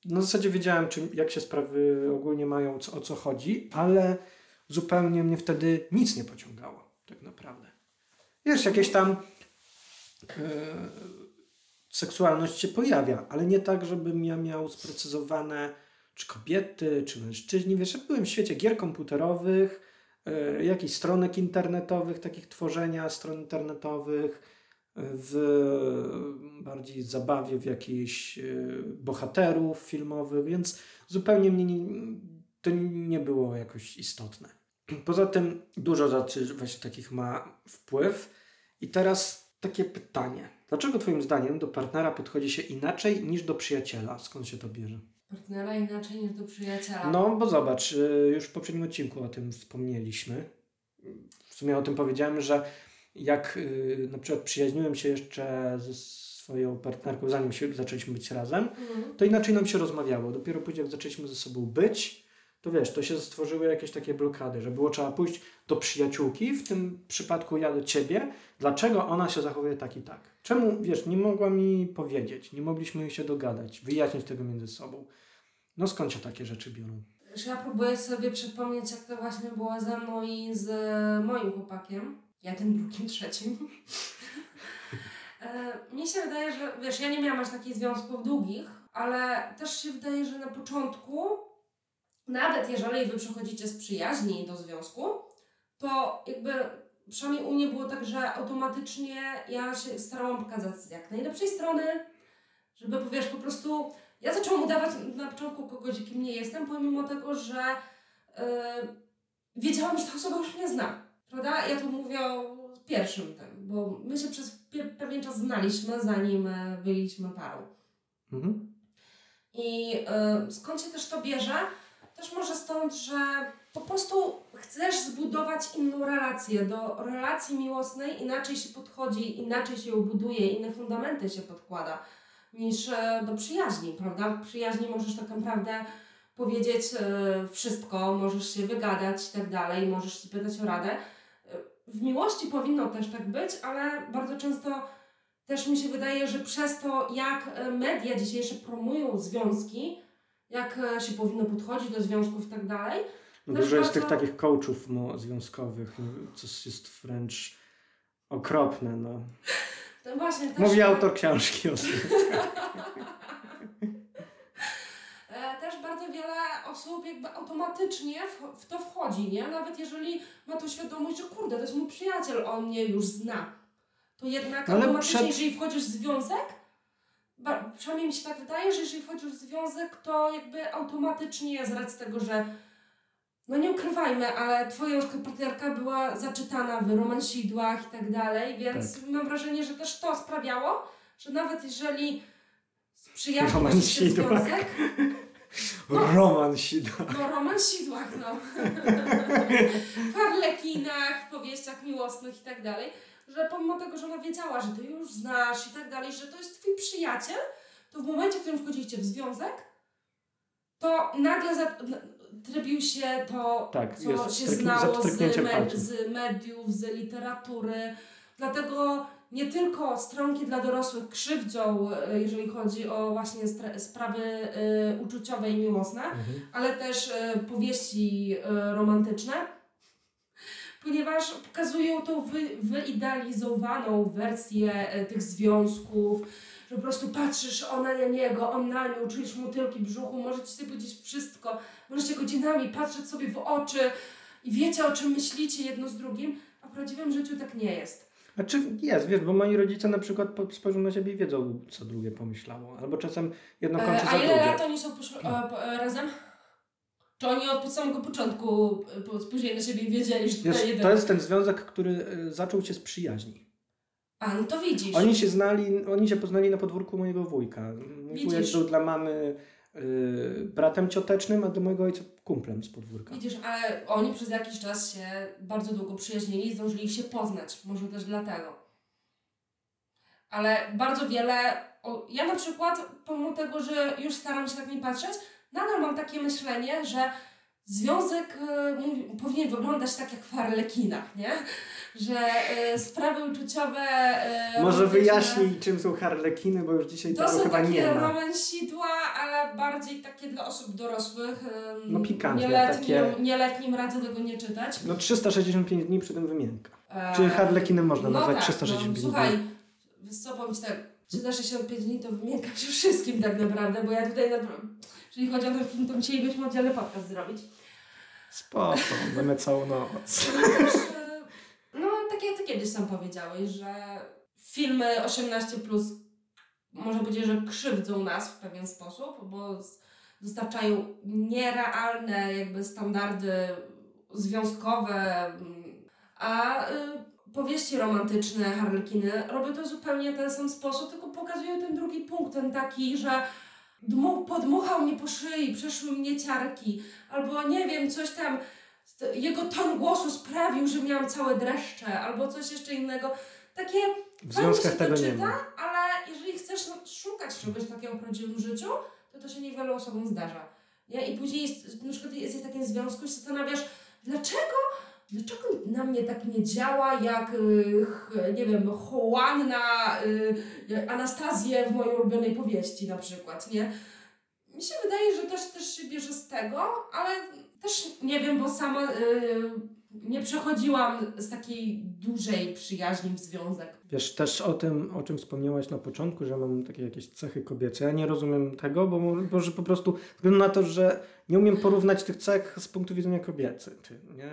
no w zasadzie wiedziałem, czym, jak się sprawy ogólnie mają, co, o co chodzi, ale zupełnie mnie wtedy nic nie pociągało, tak naprawdę. Wiesz, jakieś tam seksualność się pojawia, ale nie tak, żebym ja miał sprecyzowane czy kobiety, czy mężczyźni. Wiesz, ja byłem w świecie gier komputerowych, yy, jakichś stronek internetowych, takich tworzenia stron internetowych, w bardziej zabawie w jakichś bohaterów filmowych, więc zupełnie mnie nie, to nie było jakoś istotne. Poza tym dużo rzeczy właśnie takich ma wpływ. I teraz takie pytanie. Dlaczego Twoim zdaniem do partnera podchodzi się inaczej niż do przyjaciela? Skąd się to bierze? Partnera inaczej niż do przyjaciela. No, bo zobacz, y, już w poprzednim odcinku o tym wspomnieliśmy. W sumie o tym powiedziałem, że jak y, na przykład przyjaźniłem się jeszcze ze swoją partnerką, zanim się zaczęliśmy być razem, Mhm. to inaczej nam się rozmawiało. Dopiero później, jak zaczęliśmy ze sobą być, to wiesz, to się stworzyły jakieś takie blokady, że było trzeba pójść do przyjaciółki, w tym przypadku ja do ciebie, dlaczego ona się zachowuje tak i tak. Czemu, wiesz, nie mogła mi powiedzieć, nie mogliśmy się dogadać, wyjaśnić tego między sobą. No skąd się takie rzeczy biorą? Wiesz, Ja próbuję sobie przypomnieć, jak to właśnie było ze mną i z moim chłopakiem. Ja tym drugim, trzecim. E, Mnie się wydaje, że wiesz, ja nie miałam aż takich związków długich, ale też się wydaje, że na początku, nawet jeżeli wy przechodzicie z przyjaźni do związku, to jakby przynajmniej u mnie było tak, że automatycznie ja się starałam pokazać z jak najlepszej strony, żeby wiesz, po prostu ja zaczęłam udawać na początku kogoś, kim nie jestem, pomimo tego, że yy, wiedziałam, że ta osoba już mnie zna. Prawda? Ja tu mówię o pierwszym tym, bo my się przez pewien czas znaliśmy, zanim e, byliśmy parą. Mhm. I y, skąd się też to bierze? Też może stąd, że po prostu chcesz zbudować inną relację. Do relacji miłosnej inaczej się podchodzi, inaczej się ją buduje, inne fundamenty się podkłada niż e, do przyjaźni, prawda? W przyjaźni możesz tak naprawdę powiedzieć e, wszystko, możesz się wygadać i tak dalej, możesz spytać o radę. E, W miłości powinno też tak być, ale bardzo często też mi się wydaje, że przez to, jak media dzisiejsze promują związki, jak e, się powinno podchodzić do związków i tak dalej, No dużo jest tych bardzo- takich coachów związkowych, no, co jest wręcz okropne. No. to właśnie też... Mówi autor książki o. E, też bardzo wiele osób jakby automatycznie w, w to wchodzi, nie? Nawet jeżeli ma to świadomość, że kurde, to jest mój przyjaciel, on mnie już zna. To jednak No ale automatycznie, przed- jeżeli wchodzisz w związek, przynajmniej mi się tak wydaje, że jeżeli wchodzisz w związek, to jakby automatycznie z racji tego, że no nie ukrywajmy, ale twoja już partnerka była zaczytana w romansidłach i tak dalej, więc mam wrażenie, że też to sprawiało, że nawet jeżeli przyjaźnisz się związek, No. Roman Sida. no, romansidłach, no. w harlekinach, powieściach miłosnych i tak dalej, że pomimo tego, że ona wiedziała, że ty już znasz i tak dalej, że to jest twój przyjaciel, to w momencie, w którym wchodziliście w związek, to nagle za, trybił się to, Tak, co się znało z, z mediów, z literatury. Dlatego nie tylko stronki dla dorosłych krzywdzą, e, jeżeli chodzi o właśnie sprawy e, uczuciowe i miłosne, Mhm. ale też e, powieści e, romantyczne, ponieważ pokazują tą wy, wyidealizowaną wersję e, tych związków, że po prostu patrzysz ona na niego, on na nią, czujesz motylki w brzuchu, możecie sobie powiedzieć wszystko, możecie godzinami patrzeć sobie w oczy i wiecie o czym myślicie jedno z drugim, a w prawdziwym życiu tak nie jest. Znaczy jest, wiesz, bo moi rodzice na przykład po- spojrzą na siebie i wiedzą, co drugie pomyślało. Albo czasem jedno kończy E, za a ile lat oni są poszło, e, po, e, razem? Czy oni od samego początku e, spojrzeli na siebie wiedzieli, że to Wiesz, jeden... to jest ten związek, który y, zaczął się z przyjaźni. A, no to widzisz. Oni się znali, oni się poznali na podwórku mojego wujka. Mój Widzisz. wujek był dla mamy y, bratem ciotecznym, a dla mojego ojca kumplem z podwórka. Widzisz, ale oni przez jakiś czas się bardzo długo przyjaźnili i zdążyli się poznać. Może też dlatego. ale bardzo wiele. O, ja na przykład, pomimo tego, że już staram się tak nie patrzeć, nadal mam takie myślenie, że związek y, powinien wyglądać tak jak w harlekinach, nie? Że y, sprawy uczuciowe. Y, Może romantyczne- wyjaśnij, czym są harlekiny, bo już dzisiaj To tego są chyba takie nie ma. romansidła, ale bardziej takie dla osób dorosłych. No pikantne, nieletnim, takie- Nieletnim radzę tego nie czytać. No 365 dni przy tym wymienka. E, Czyli harlekinem można no nazwać tak, 365 no, Słuchaj, dni. wiesz co powiem ci tak, 365 dni to wymienka przy wszystkim tak naprawdę, bo ja tutaj naprawdę, jeżeli chodzi o ten film, to musielibyśmy oddzielny podcast zrobić. Spoko, mamy całą noc. No tak jak ty kiedyś sam powiedziałeś, że filmy 18 plus można powiedzieć, że krzywdzą nas w pewien sposób, bo dostarczają nierealne jakby standardy związkowe, a y, powieści romantyczne, harlekiny robią to zupełnie w ten sam sposób, tylko pokazują ten drugi punkt, ten taki, że dmu, podmuchał mnie po szyi, przeszły mnie ciarki, albo nie wiem, coś tam, jego ton głosu sprawił, że miałam całe dreszcze, albo coś jeszcze innego. Takie W związkach się to tego nie czyta, ma. ale jeżeli chcesz szukać czegoś takiego w prawdziwym życiu, to to się niewielu osobom zdarza. Nie? I później jest, na przykład jesteś w takim związku i zastanawiasz, dlaczego, dlaczego na mnie tak nie działa jak, y, nie wiem, Juan na y, Anastazję w mojej ulubionej powieści na przykład, nie? Mi się wydaje, że też, też się bierze z tego, ale też nie wiem, bo sama y, nie przechodziłam z takiej dużej przyjaźni w związek. Wiesz, też o tym, o czym wspomniałaś na początku, że mam takie jakieś cechy kobiece. Ja nie rozumiem tego, bo może po prostu względu na to, że nie umiem porównać tych cech z punktu widzenia kobiecy. Ty, nie?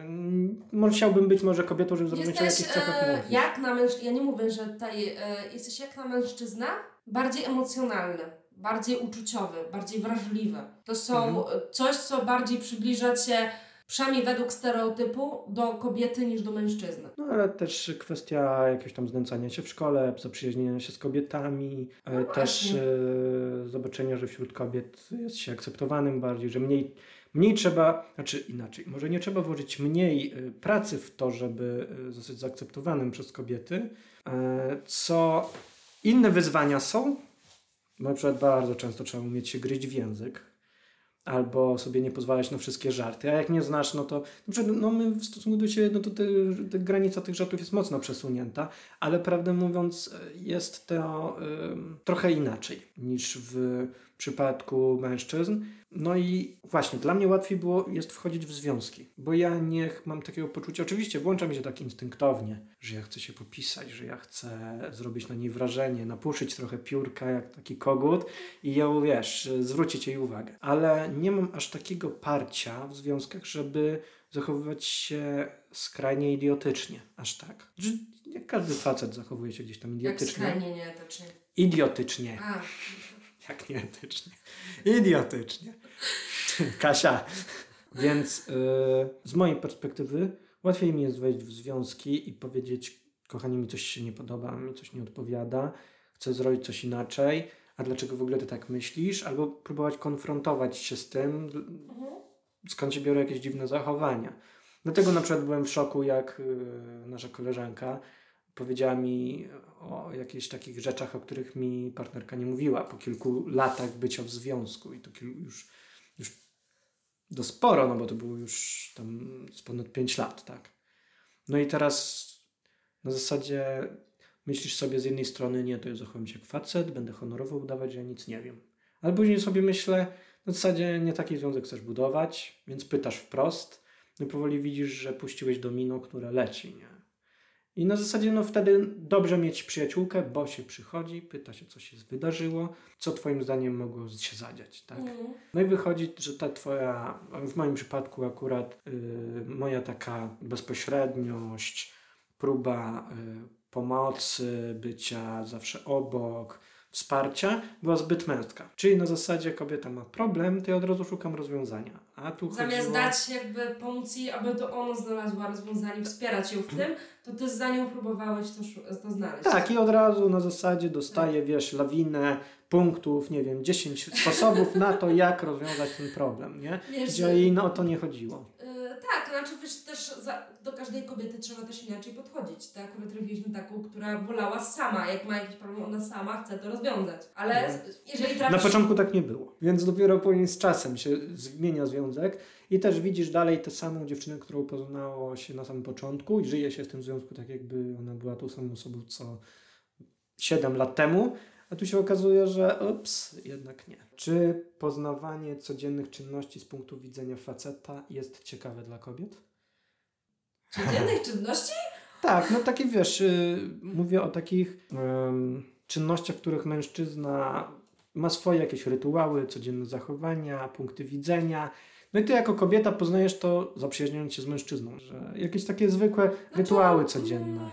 Może chciałbym być może kobietą, żeby zrozumieć o Jesteś jakich cechach e, mówisz. jak na mężczyznę, ja nie mówię, że tutaj e, jesteś jak na mężczyznę, bardziej emocjonalny, bardziej uczuciowy, bardziej wrażliwy. To są Mhm. e, coś, co bardziej przybliża cię, przynajmniej według stereotypu, do kobiety niż do mężczyzny. No ale też kwestia jakiegoś tam znęcania się w szkole, zaprzyjaźnienia się z kobietami, e, No też e, zobaczenia, że wśród kobiet jest się akceptowanym bardziej, że mniej, mniej trzeba, znaczy inaczej, może nie trzeba włożyć mniej e, pracy w to, żeby e, zostać zaakceptowanym przez kobiety, e, co inne wyzwania są, na przykład bardzo często trzeba umieć się gryźć w język, albo sobie nie pozwalać na wszystkie żarty. A jak nie znasz, no to no my w stosunku do siebie, no to te, te granica tych żartów jest mocno przesunięta, ale prawdę mówiąc e, jest to ym, trochę inaczej niż w przypadku mężczyzn. No i właśnie, dla mnie łatwiej było jest wchodzić w związki, bo ja nie mam takiego poczucia, oczywiście włącza mi się tak instynktownie, że ja chcę się popisać, że ja chcę zrobić na niej wrażenie, napuszyć trochę piórka jak taki kogut i ją, wiesz, zwrócić jej uwagę. Ale nie mam aż takiego parcia w związkach, żeby zachowywać się skrajnie idiotycznie. Aż tak. Jak każdy facet zachowuje się gdzieś tam Jak idiotycznie. skrajnie nieetycznie. Idiotycznie. A, Jak nieetycznie. Idiotycznie. Kasia. Więc y, z mojej perspektywy łatwiej mi jest wejść w związki i powiedzieć, kochani, mi coś się nie podoba, mi coś nie odpowiada, chcę zrobić coś inaczej, a dlaczego w ogóle ty tak myślisz? Albo próbować konfrontować się z tym, mhm. skąd się biorą jakieś dziwne zachowania. Dlatego na przykład byłem w szoku, jak y, nasza koleżanka powiedziała mi o jakichś takich rzeczach, o których mi partnerka nie mówiła po kilku latach bycia w związku i to już, już do sporo, no bo to było już tam z ponad 5 lat, tak. No i teraz na zasadzie myślisz sobie z jednej strony, nie, to ja zachowam się jak facet, będę honorowo udawać, że ja nic nie wiem. Ale później sobie myślę, na zasadzie nie taki związek chcesz budować, więc pytasz wprost, no powoli widzisz, że puściłeś domino, które leci, nie? I na zasadzie, no wtedy dobrze mieć przyjaciółkę, bo się przychodzi, pyta się, co się wydarzyło, co twoim zdaniem mogło się zadziać, tak? Mhm. No i wychodzi, że ta twoja, w moim przypadku akurat y, moja taka bezpośredniość, próba y, pomocy, bycia zawsze obok, wsparcia była zbyt męska. Czyli na zasadzie kobieta ma problem, to ja od razu szukam rozwiązania. A tu Zamiast chodziło... dać jakby pomóc jej, aby to ona znalazła rozwiązanie, wspierać ją w tym, to ty za nią próbowałeś to, to znaleźć. Tak, i od razu na zasadzie dostaję, wiesz, lawinę punktów, nie wiem, 10 sposobów na to, jak rozwiązać ten problem, nie? Wiesz, Gdzie jej no, o to nie chodziło. Tak, tak, znaczy wiesz, też za, do każdej kobiety trzeba też inaczej podchodzić. Ty akurat trafiłeś na taką, która wolała sama, jak ma jakiś problem, ona sama chce to rozwiązać. Ale No. jeżeli trafisz... Na początku tak nie było, więc dopiero później z czasem się zmienia związek i też widzisz dalej tę samą dziewczynę, którą poznało się na samym początku i żyje się w tym związku tak jakby ona była tą samą osobą co 7 lat temu, a tu się okazuje, że ups, jednak nie. Czy poznawanie codziennych czynności z punktu widzenia faceta jest ciekawe dla kobiet? Codziennych czynności? Tak, no takie wiesz, y, mówię o takich czynnościach, w których mężczyzna ma swoje jakieś rytuały, codzienne zachowania, punkty widzenia. No i ty jako kobieta poznajesz to zaprzyjaźniając się z mężczyzną, że jakieś takie zwykłe rytuały Znaczy, codzienne. mm,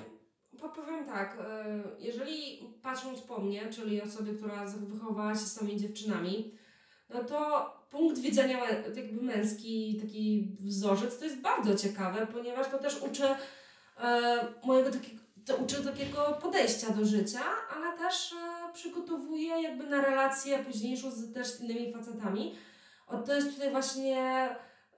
po- Powiem tak, e, jeżeli patrząc po mnie, czyli osobie, która wychowała się z samymi dziewczynami, no to punkt widzenia jakby męski, taki wzorzec, to jest bardzo ciekawe, ponieważ to też uczy e, mojego takiego, to uczy takiego podejścia do życia, ale też e, przygotowuje jakby na relację późniejszą z, też z innymi facetami. O, to jest tutaj właśnie,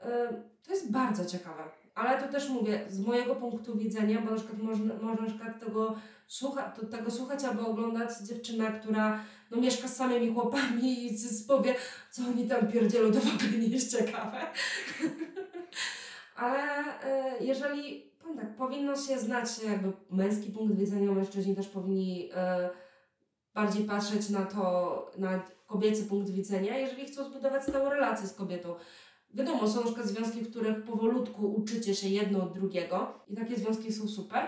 e, to jest bardzo ciekawe. Ale to też mówię, z mojego punktu widzenia, bo na przykład można, można na przykład tego, słucha, to, tego słuchać albo oglądać dziewczyna, która no, mieszka z samymi chłopami i powie, co oni tam pierdzielą, to w ogóle nie jest ciekawe. Ale e, jeżeli, powiem tak, powinno się znać jakby męski punkt widzenia, mężczyźni też powinni e, bardziej patrzeć na to, na kobiecy punkt widzenia, jeżeli chcą zbudować stałą relację z kobietą. Wiadomo, są na przykład związki, w których powolutku uczycie się jedno od drugiego i takie związki są super,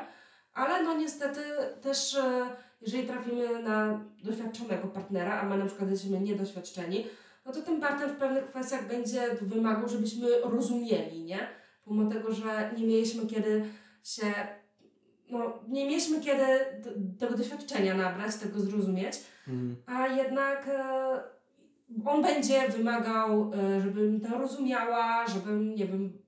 ale no niestety też e, jeżeli trafimy na doświadczonego partnera, a my na przykład jesteśmy niedoświadczeni, no to ten partner w pewnych kwestiach będzie wymagał, żebyśmy rozumieli, nie? Pomimo tego, że nie mieliśmy kiedy się, no nie mieliśmy kiedy tego doświadczenia nabrać, tego zrozumieć, Mm. a jednak e, on będzie wymagał, e, żebym to rozumiała, żebym, nie wiem,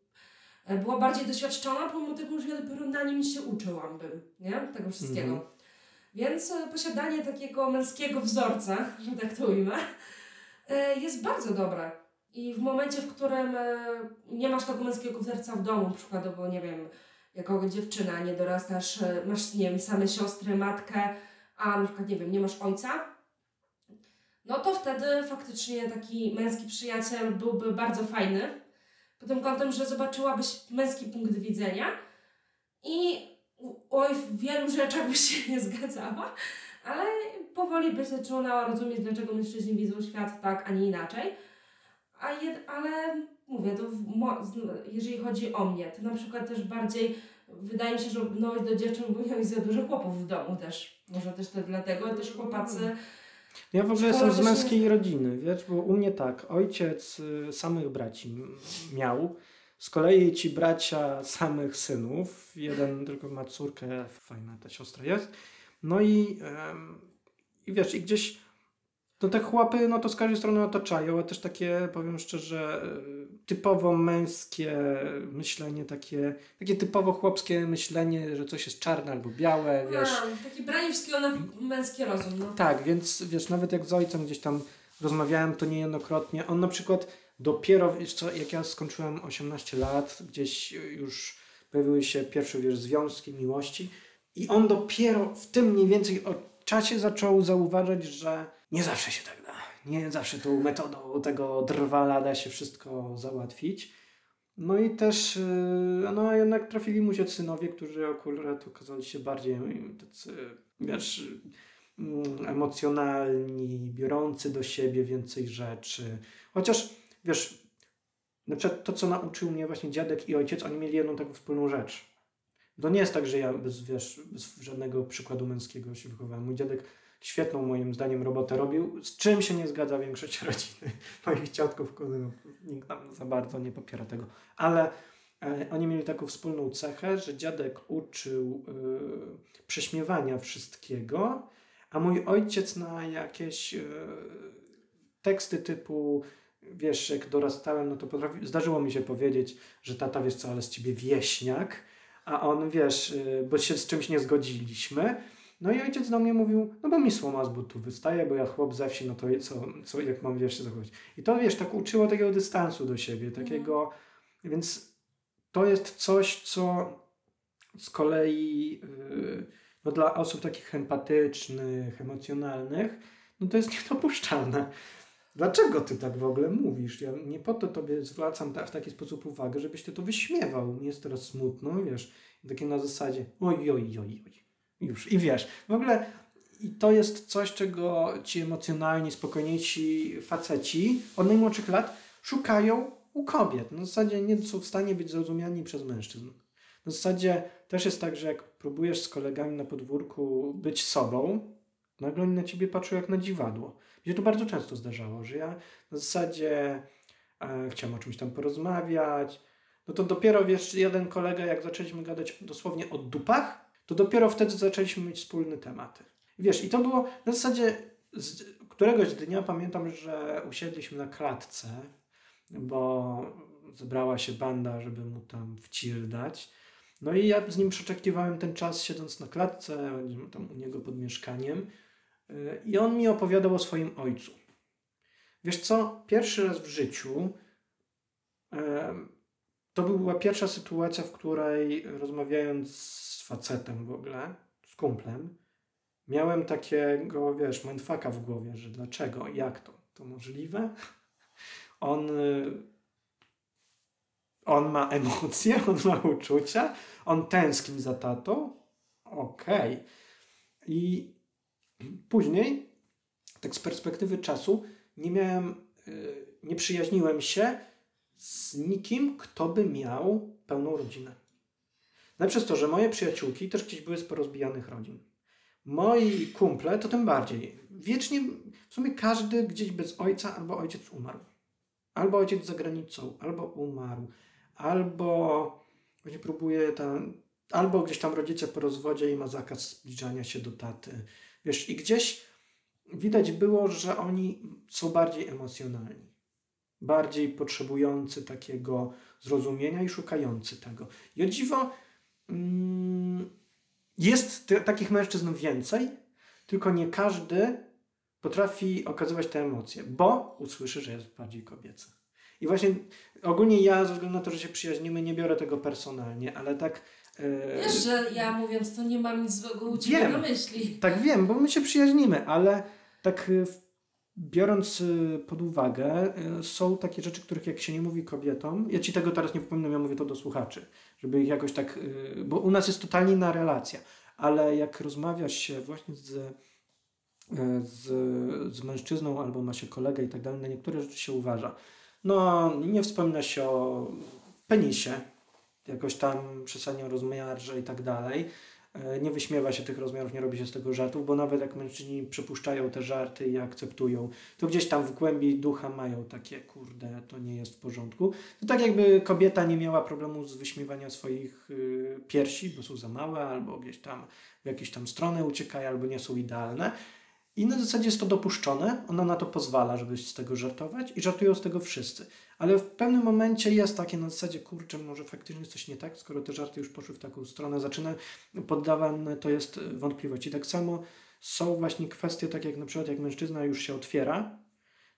e, była bardziej doświadczona, pomimo tego, że ja dopiero na nim się uczyłam bym, nie? Tego wszystkiego. Mhm. Więc e, posiadanie takiego męskiego wzorca, że tak to ujmę, jest bardzo dobre. I w momencie, w którym nie masz tego męskiego wzorca w domu, przykładowo, nie wiem, jako dziewczyna nie dorastasz, masz, nie wiem, same siostry, matkę, a na przykład, nie wiem, nie masz ojca, no to wtedy faktycznie taki męski przyjaciel byłby bardzo fajny. Pod tym kątem, że zobaczyłabyś męski punkt widzenia i oj, w wielu rzeczach byś się nie zgadzała, ale powoli byś zaczęła rozumieć, dlaczego mężczyźni widzą świat tak, a nie inaczej. A jed, ale mówię, to jeżeli chodzi o mnie, to na przykład też bardziej wydaje mi się, że brnąłeś do dziewczyn, bo miałeś za dużo chłopów w domu też. Może też to dlatego, też chłopacy Ja w ogóle jestem z męskiej rodziny, wiesz, bo u mnie tak, ojciec y, samych braci miał, z kolei ci bracia samych synów, jeden tylko ma córkę, fajna ta siostra jest, no i, i wiesz, i gdzieś to te chłopy, no to z każdej strony otaczają, a też takie, powiem szczerze, y, typowo męskie myślenie, takie, takie typowo chłopskie myślenie, że coś jest czarne albo białe, wiesz. A, taki braniwski ona męski rozum, no. Tak, więc wiesz, nawet jak z ojcem gdzieś tam rozmawiałem, to niejednokrotnie. On na przykład dopiero, wiesz co, jak ja skończyłem 18 lat, gdzieś już pojawiły się pierwsze, wiesz, związki, miłości i on dopiero w tym mniej więcej czasie zaczął zauważać, że nie zawsze się tak da. Nie zawsze tą metodą tego drwala da się wszystko załatwić. No i też, yy, no jednak trafili mu się synowie, którzy akurat okazali się bardziej tacy, wiesz, mm, emocjonalni, biorący do siebie więcej rzeczy. Chociaż, wiesz, na przykład to, co nauczył mnie właśnie dziadek i ojciec, oni mieli jedną taką wspólną rzecz. To nie jest tak, że ja bez, wiesz, bez żadnego przykładu męskiego się wychowałem. Mój dziadek świetną moim zdaniem robotę robił, z czym się nie zgadza większość rodziny, moich ciotków, kuzynów. Nikt tam za bardzo nie popiera tego. Ale e, oni mieli taką wspólną cechę, że dziadek uczył e, prześmiewania wszystkiego, a mój ojciec na jakieś e, teksty typu wiesz, jak dorastałem, no to potrafi, zdarzyło mi się powiedzieć, że tata, wiesz co, ale z ciebie wieśniak, a on, wiesz, y, bo się z czymś nie zgodziliśmy. No i ojciec do mnie mówił, no bo mi słoma z butów wystaje, bo ja chłop ze wsi, no to co, co jak mam, wiesz, się zachować. I to, wiesz, tak uczyło takiego dystansu do siebie, takiego, więc to jest coś, co z kolei yy, no dla osób takich empatycznych, emocjonalnych, no to jest niedopuszczalne. Dlaczego ty tak w ogóle mówisz? Ja nie po to tobie zwracam ta, w taki sposób uwagę, żebyś ty to wyśmiewał. Mi jest teraz smutno, wiesz, takie na zasadzie oj, oj, oj, oj. Już. I wiesz, w ogóle i to jest coś, czego ci emocjonalni, spokojniejsi faceci od najmłodszych lat szukają u kobiet. Na zasadzie nie są w stanie być zrozumiani przez mężczyzn. Na zasadzie też jest tak, że jak próbujesz z kolegami na podwórku być sobą, nagle oni na ciebie patrzą jak na dziwadło. Mnie to bardzo często zdarzało, że ja na zasadzie e, chciałem o czymś tam porozmawiać, no to dopiero wiesz, jeden kolega, jak zaczęliśmy gadać dosłownie o dupach, to dopiero wtedy zaczęliśmy mieć wspólne tematy. Wiesz, i to było na zasadzie z któregoś dnia pamiętam, że usiedliśmy na klatce, bo zebrała się banda, żeby mu tam wcir dać. No i ja z nim przeczekiwałem ten czas siedząc na klatce, tam u niego pod mieszkaniem. I on mi opowiadał o swoim ojcu. Wiesz co, pierwszy raz w życiu to była pierwsza sytuacja, w której rozmawiając z facetem w ogóle, z kumplem, miałem takiego, wiesz, mindfucka w głowie, że dlaczego, jak to, to możliwe? On, on ma emocje, on ma uczucia, on tęskni za tatą, okej. Okay. I później, tak z perspektywy czasu, nie miałem, y, nie przyjaźniłem się z nikim, kto by miał pełną rodzinę. No przez to, że moje przyjaciółki też gdzieś były z porozbijanych rodzin. Moi kumple to tym bardziej. Wiecznie, w sumie każdy gdzieś bez ojca albo ojciec umarł. Albo ojciec za granicą, albo umarł, albo właśnie próbuje tam, albo gdzieś tam rodzice po rozwodzie i ma zakaz zbliżania się do taty. Wiesz, i gdzieś widać było, że oni są bardziej emocjonalni, bardziej potrzebujący takiego zrozumienia i szukający tego. I o dziwo, mm, jest takich mężczyzn więcej, tylko nie każdy potrafi okazywać te emocje, bo usłyszy, że jest bardziej kobiecy. I właśnie ogólnie ja, ze względu na to, że się przyjaźnimy, nie biorę tego personalnie, ale tak. Yy... Wiesz, że ja mówiąc to nie mam nic złego u Ciebie wiem, na myśli. Tak wiem, bo my się przyjaźnimy, ale tak e, biorąc e, pod uwagę, są takie rzeczy, których jak się nie mówi kobietom, ja Ci tego teraz nie przypominam, ja mówię to do słuchaczy, żeby ich jakoś tak, bo u nas jest totalnie inna relacja, ale jak rozmawiasz się właśnie z z, z mężczyzną albo ma się kolegę i tak dalej, na niektóre rzeczy się uważa. No, nie wspomina się o penisie, jakoś tam przesadnie rozmiarze i tak dalej. E, nie wyśmiewa się tych rozmiarów, nie robi się z tego żartów, bo nawet jak mężczyźni przypuszczają te żarty i akceptują, to gdzieś tam w głębi ducha mają takie, kurde, to nie jest w porządku. To tak jakby kobieta nie miała problemu z wyśmiewaniem swoich y, piersi, bo są za małe, albo gdzieś tam w jakieś tam strony uciekają, albo nie są idealne. I na zasadzie jest to dopuszczone, ona na to pozwala, żeby z tego żartować i żartują z tego wszyscy. Ale w pewnym momencie jest takie na zasadzie, kurczę, może faktycznie coś nie tak, skoro te żarty już poszły w taką stronę, zaczyna poddawane to jest wątpliwości. Tak samo są właśnie kwestie takie jak na przykład jak mężczyzna już się otwiera,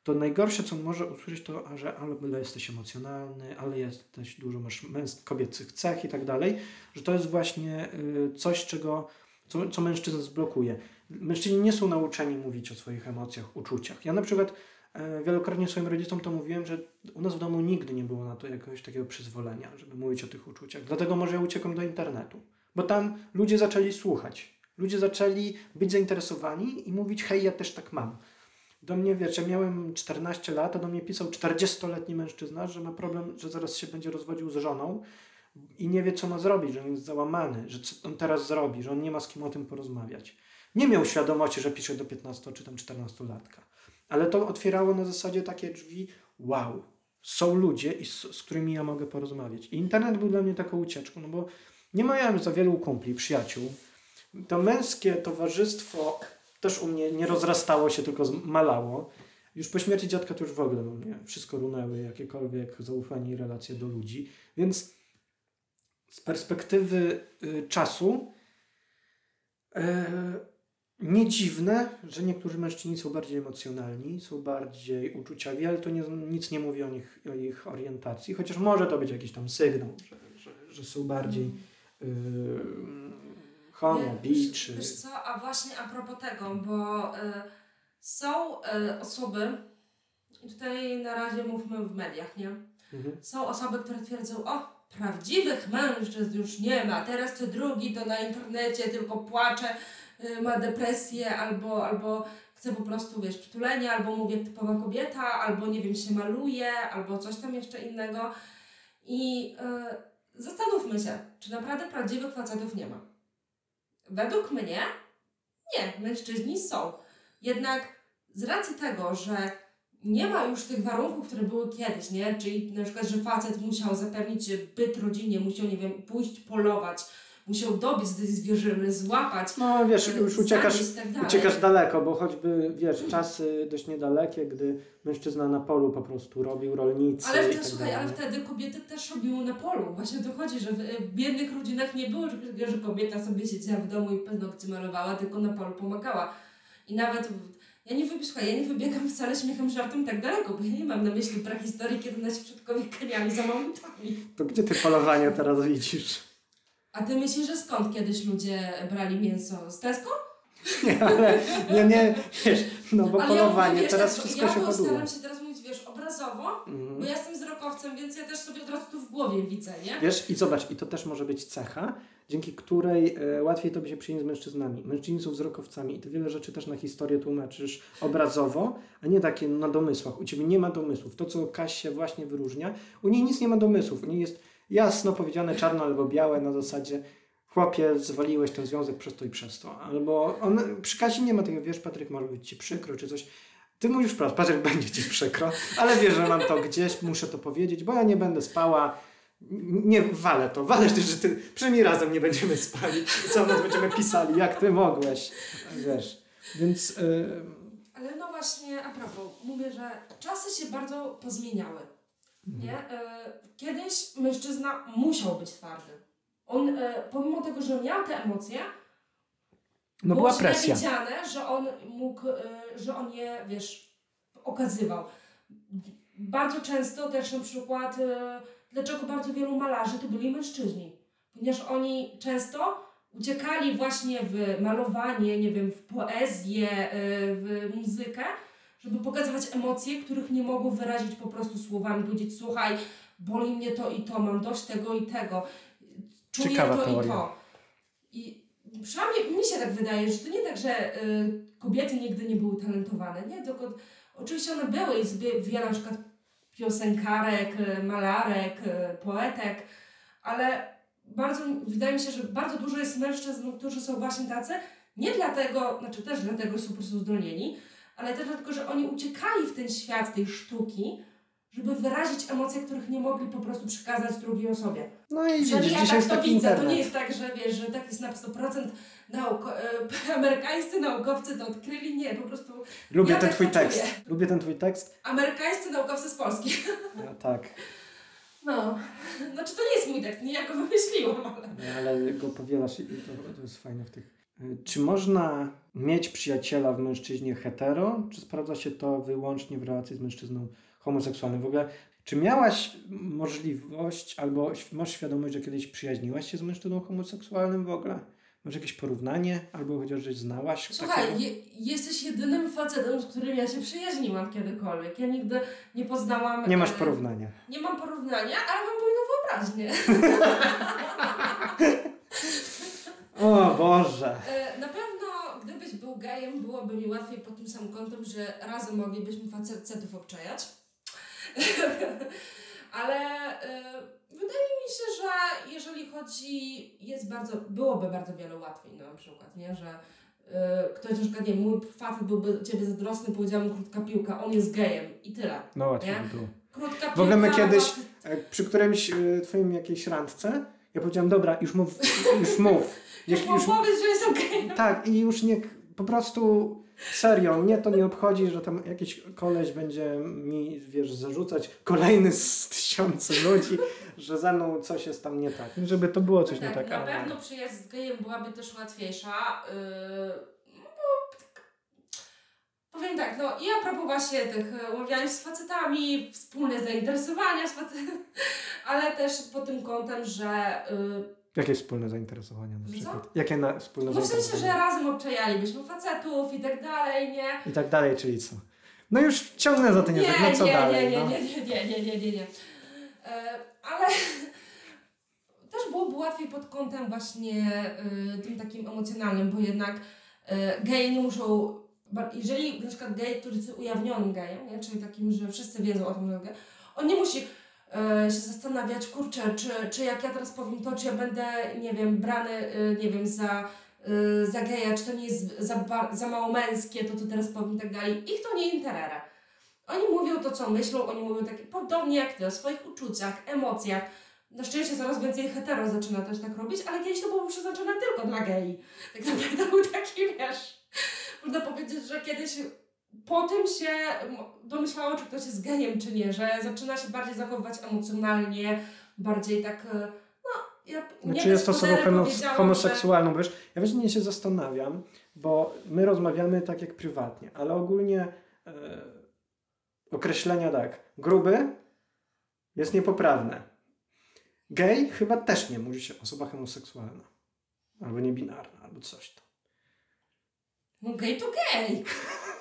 to najgorsze, co może usłyszeć, to, że ale jesteś emocjonalny, ale jesteś dużo masz męsk, kobiecych cech i tak dalej, że to jest właśnie y, coś, czego, co, co zblokuje. Mężczyźni nie są nauczeni mówić o swoich emocjach, uczuciach. Ja na przykład e, wielokrotnie swoim rodzicom to mówiłem, że u nas w domu nigdy nie było na to jakiegoś takiego przyzwolenia, żeby mówić o tych uczuciach. Dlatego może ja uciekam do internetu, bo tam ludzie zaczęli słuchać. Ludzie zaczęli być zainteresowani i mówić, hej, ja też tak mam. Do mnie, wiesz, ja miałem 14 lat, a do mnie pisał 40-letni mężczyzna, że ma problem, że zaraz się będzie rozwodził z żoną i nie wie, co ma zrobić, że on jest załamany, że co on teraz zrobi, że on nie ma z kim o tym porozmawiać nie miał świadomości, że pisze do 15 czy tam 14 latka. Ale to otwierało na zasadzie takie drzwi, wow, są ludzie, z, z którymi ja mogę porozmawiać. I internet był dla mnie taką ucieczką, no bo nie miałem za wielu kumpli, przyjaciół. To męskie towarzystwo też u mnie nie rozrastało się, tylko malało. Już po śmierci dziadka to już w ogóle u mnie wszystko runęły, jakiekolwiek zaufanie i relacje do ludzi. Więc z perspektywy y, czasu y, nie dziwne, że niektórzy mężczyźni są bardziej emocjonalni, są bardziej uczuciowi, ale to nie, nic nie mówi o, nich, o ich orientacji, chociaż może to być jakiś tam sygnał, że, że że są bardziej yy, homo, bi, czy... Wiesz co, a właśnie a propos tego, bo y, są y, osoby, i tutaj na razie mówmy w mediach, nie? Mhm. Są osoby, które twierdzą, o, prawdziwych mężczyzn już nie ma, teraz co drugi to na internecie tylko płacze, ma depresję albo, albo chce po prostu, wiesz, przytulenia, albo mówię typowa kobieta, albo nie wiem, się maluje, albo coś tam jeszcze innego. I y, zastanówmy się, czy naprawdę prawdziwych facetów nie ma. Według mnie nie, mężczyźni są. Jednak z racji tego, że nie ma już tych warunków, które były kiedyś, nie? Czyli na przykład, że facet musiał zapewnić byt rodzinie, musiał, nie wiem, pójść polować, musiał dobiec do tej zwierzyny, złapać, No wiesz, y, już uciekasz, tak uciekasz daleko, bo choćby, wiesz, czasy dość niedalekie, gdy mężczyzna na polu po prostu robił rolnicy Ale wtedy, tak słuchaj, ale wtedy kobiety też robiły na polu. Właśnie o to chodzi, że w, w biednych rodzinach nie było że kobieta sobie siedziała w domu i paznokcie malowała, tylko na polu pomagała. I nawet, ja nie, wy- słuchaj, ja nie wybiegam wcale śmiechem, żartem tak daleko, bo ja nie mam na myśli prehistorii, kiedy nasi przodkowie kaniali za mamutami. To gdzie ty polowanie teraz widzisz? A ty myślisz, że skąd kiedyś ludzie brali mięso? Z Tesco? Nie, ale nie, nie, wiesz, no bo Ale polowanie, ja wiesz, teraz tak, wszystko ja się hoduje. staram się teraz mówić, wiesz, obrazowo, Mhm. bo ja jestem wzrokowcem, więc ja też sobie od razu tu w głowie widzę, nie? Wiesz, i zobacz, i to też może być cecha, dzięki której e, łatwiej tobie się przyjąć z mężczyznami. Mężczyźni są wzrokowcami i ty wiele rzeczy też na historię tłumaczysz obrazowo, a nie takie na domysłach. U ciebie nie ma domysłów. To, co Kaś się właśnie wyróżnia, u niej nic nie ma domysłów. U niej jest jasno powiedziane czarno albo białe na zasadzie chłopie, zwaliłeś ten związek przez to i przez to. Albo on, przy Kasi nie ma tego, wiesz, Patryk, może być ci przykro, czy coś. Ty mówisz wprost, Patryk, będzie ci przykro, ale wiesz, że mam to gdzieś, muszę to powiedzieć, bo ja nie będę spała, nie, walę to, walę że ty, przynajmniej razem nie będziemy spali, co my będziemy pisali, jak ty mogłeś, wiesz, więc yy, Ale no właśnie, a propos, mówię, że czasy się bardzo pozmieniały. Nie? E, Kiedyś mężczyzna musiał być twardy. On, e, pomimo tego, że miał te emocje, no było była presja. widziane, że on mógł, e, że on je, wiesz, okazywał. Bardzo często też na przykład, dlaczego bardzo wielu malarzy to byli mężczyźni? Ponieważ oni często uciekali właśnie w malowanie, nie wiem, w poezję, w muzykę, żeby pokazywać emocje, których nie mogą wyrazić po prostu słowami. Powiedzieć, słuchaj, boli mnie to i to, mam dość tego i tego, czuję Ciekawa to teoria. i to. I przynajmniej mi się tak wydaje, że to nie tak, że y, kobiety nigdy nie były talentowane. Nie, tylko oczywiście one były i zbie- wiele na przykład piosenkarek, y, malarek, y, poetek, ale bardzo, wydaje mi się, że bardzo dużo jest mężczyzn, którzy są właśnie tacy, nie dlatego, znaczy też dlatego, są po prostu zdolnieni, ale też dlatego, że oni uciekali w ten świat tej sztuki, żeby wyrazić emocje, których nie mogli po prostu przekazać drugiej osobie. No i widzisz, ja dzisiaj tak jest to taki widzę. internet. To nie jest tak, że wiesz, że tak jest na 100% nauko- e, amerykańscy naukowcy to odkryli. Nie, po prostu Lubię ja ten tak twój tekst, czuję. lubię ten twój tekst, amerykańscy naukowcy z Polski. no, tak, No. Znaczy to nie jest mój tekst, nie ja go wymyśliłam, ale... ale go powielasz i to, to jest fajne w tych. Czy można mieć przyjaciela w mężczyźnie hetero, czy sprawdza się to wyłącznie w relacji z mężczyzną homoseksualnym? W ogóle, czy miałaś możliwość albo masz świadomość, że kiedyś przyjaźniłaś się z mężczyzną homoseksualnym w ogóle? Masz jakieś porównanie? Albo chociaż żeś znałaś Słuchaj, je, jesteś jedynym facetem, z którym ja się przyjaźniłam kiedykolwiek. Ja nigdy nie poznałam... Nie masz e, porównania. Nie mam porównania, ale mam bujną wyobraźnię. O Boże! E, Na pewno, gdybyś był gejem, byłoby mi łatwiej pod tym samym kątem, że razem moglibyśmy facetów obczajać. Ale e, wydaje mi się, że jeżeli chodzi, jest bardzo, byłoby bardzo wiele łatwiej no, na przykład, nie? Że e, ktoś na przykład, nie mój facet byłby do ciebie zazdrosny, powiedział mu krótka piłka, on jest gejem i tyle. No łatwiej Nie? by było. Krótka piłka. W ogóle my kiedyś facet- przy którymś twoim jakiejś randce, ja powiedziałem, dobra, już mów, już mów. Mu już, powiedz, że jestem gejem. tak, i już niech po prostu serio, mnie to nie obchodzi, że tam jakiś koleś będzie mi, wiesz, zarzucać kolejny z tysiące ludzi, że ze mną coś jest tam nie tak. Żeby to było coś No nie tak, tak. na ale- pewno przyjaźń z gejem byłaby też łatwiejsza, yy, no bo Powiem tak, no i a propos właśnie tych e, umawiań z facetami, wspólne zainteresowania z facetami, ale też pod tym kątem, że... y, Jakie wspólne zainteresowania na Co? przykład? Jakie na, wspólne no w sensie, że razem obczajalibyśmy facetów i tak dalej, nie? I tak dalej, czyli co? No już ciągnę za ten język, no co nie, dalej? nie, no? nie, nie, nie, nie, nie, nie, nie. E, ale też byłoby łatwiej pod kątem właśnie y, tym takim emocjonalnym, bo jednak y, geje nie muszą, jeżeli na przykład gej, który jest ujawnionym gejem, nie? czyli takim, że wszyscy wiedzą o tym, że gej, on nie musi się zastanawiać, kurczę, czy, czy jak ja teraz powiem to, czy ja będę, nie wiem, brany, y, nie wiem, za, y, za geja, czy to nie jest za, za mało męskie, to co teraz powiem tak dalej. Ich to nie interera. Oni mówią to, co myślą, oni mówią takie podobnie jak ty, o swoich uczuciach, emocjach. Na szczęście coraz więcej hetero zaczyna też tak robić, ale kiedyś to było przeznaczone tylko dla gei. Tak naprawdę był taki, wiesz, można powiedzieć, że kiedyś po tym się domyślało, czy ktoś jest gejem, czy nie, że zaczyna się bardziej zachowywać emocjonalnie, bardziej tak, e, no, ja nie Czy jest bez osobą homoseksualną, wiesz? Ja właśnie nie się zastanawiam, bo my rozmawiamy tak jak prywatnie, ale ogólnie e, określenia tak, gruby jest niepoprawne. Gej chyba też nie mówi się osoba homoseksualna. Albo niebinarna, albo coś tam. Że, no gej to gej.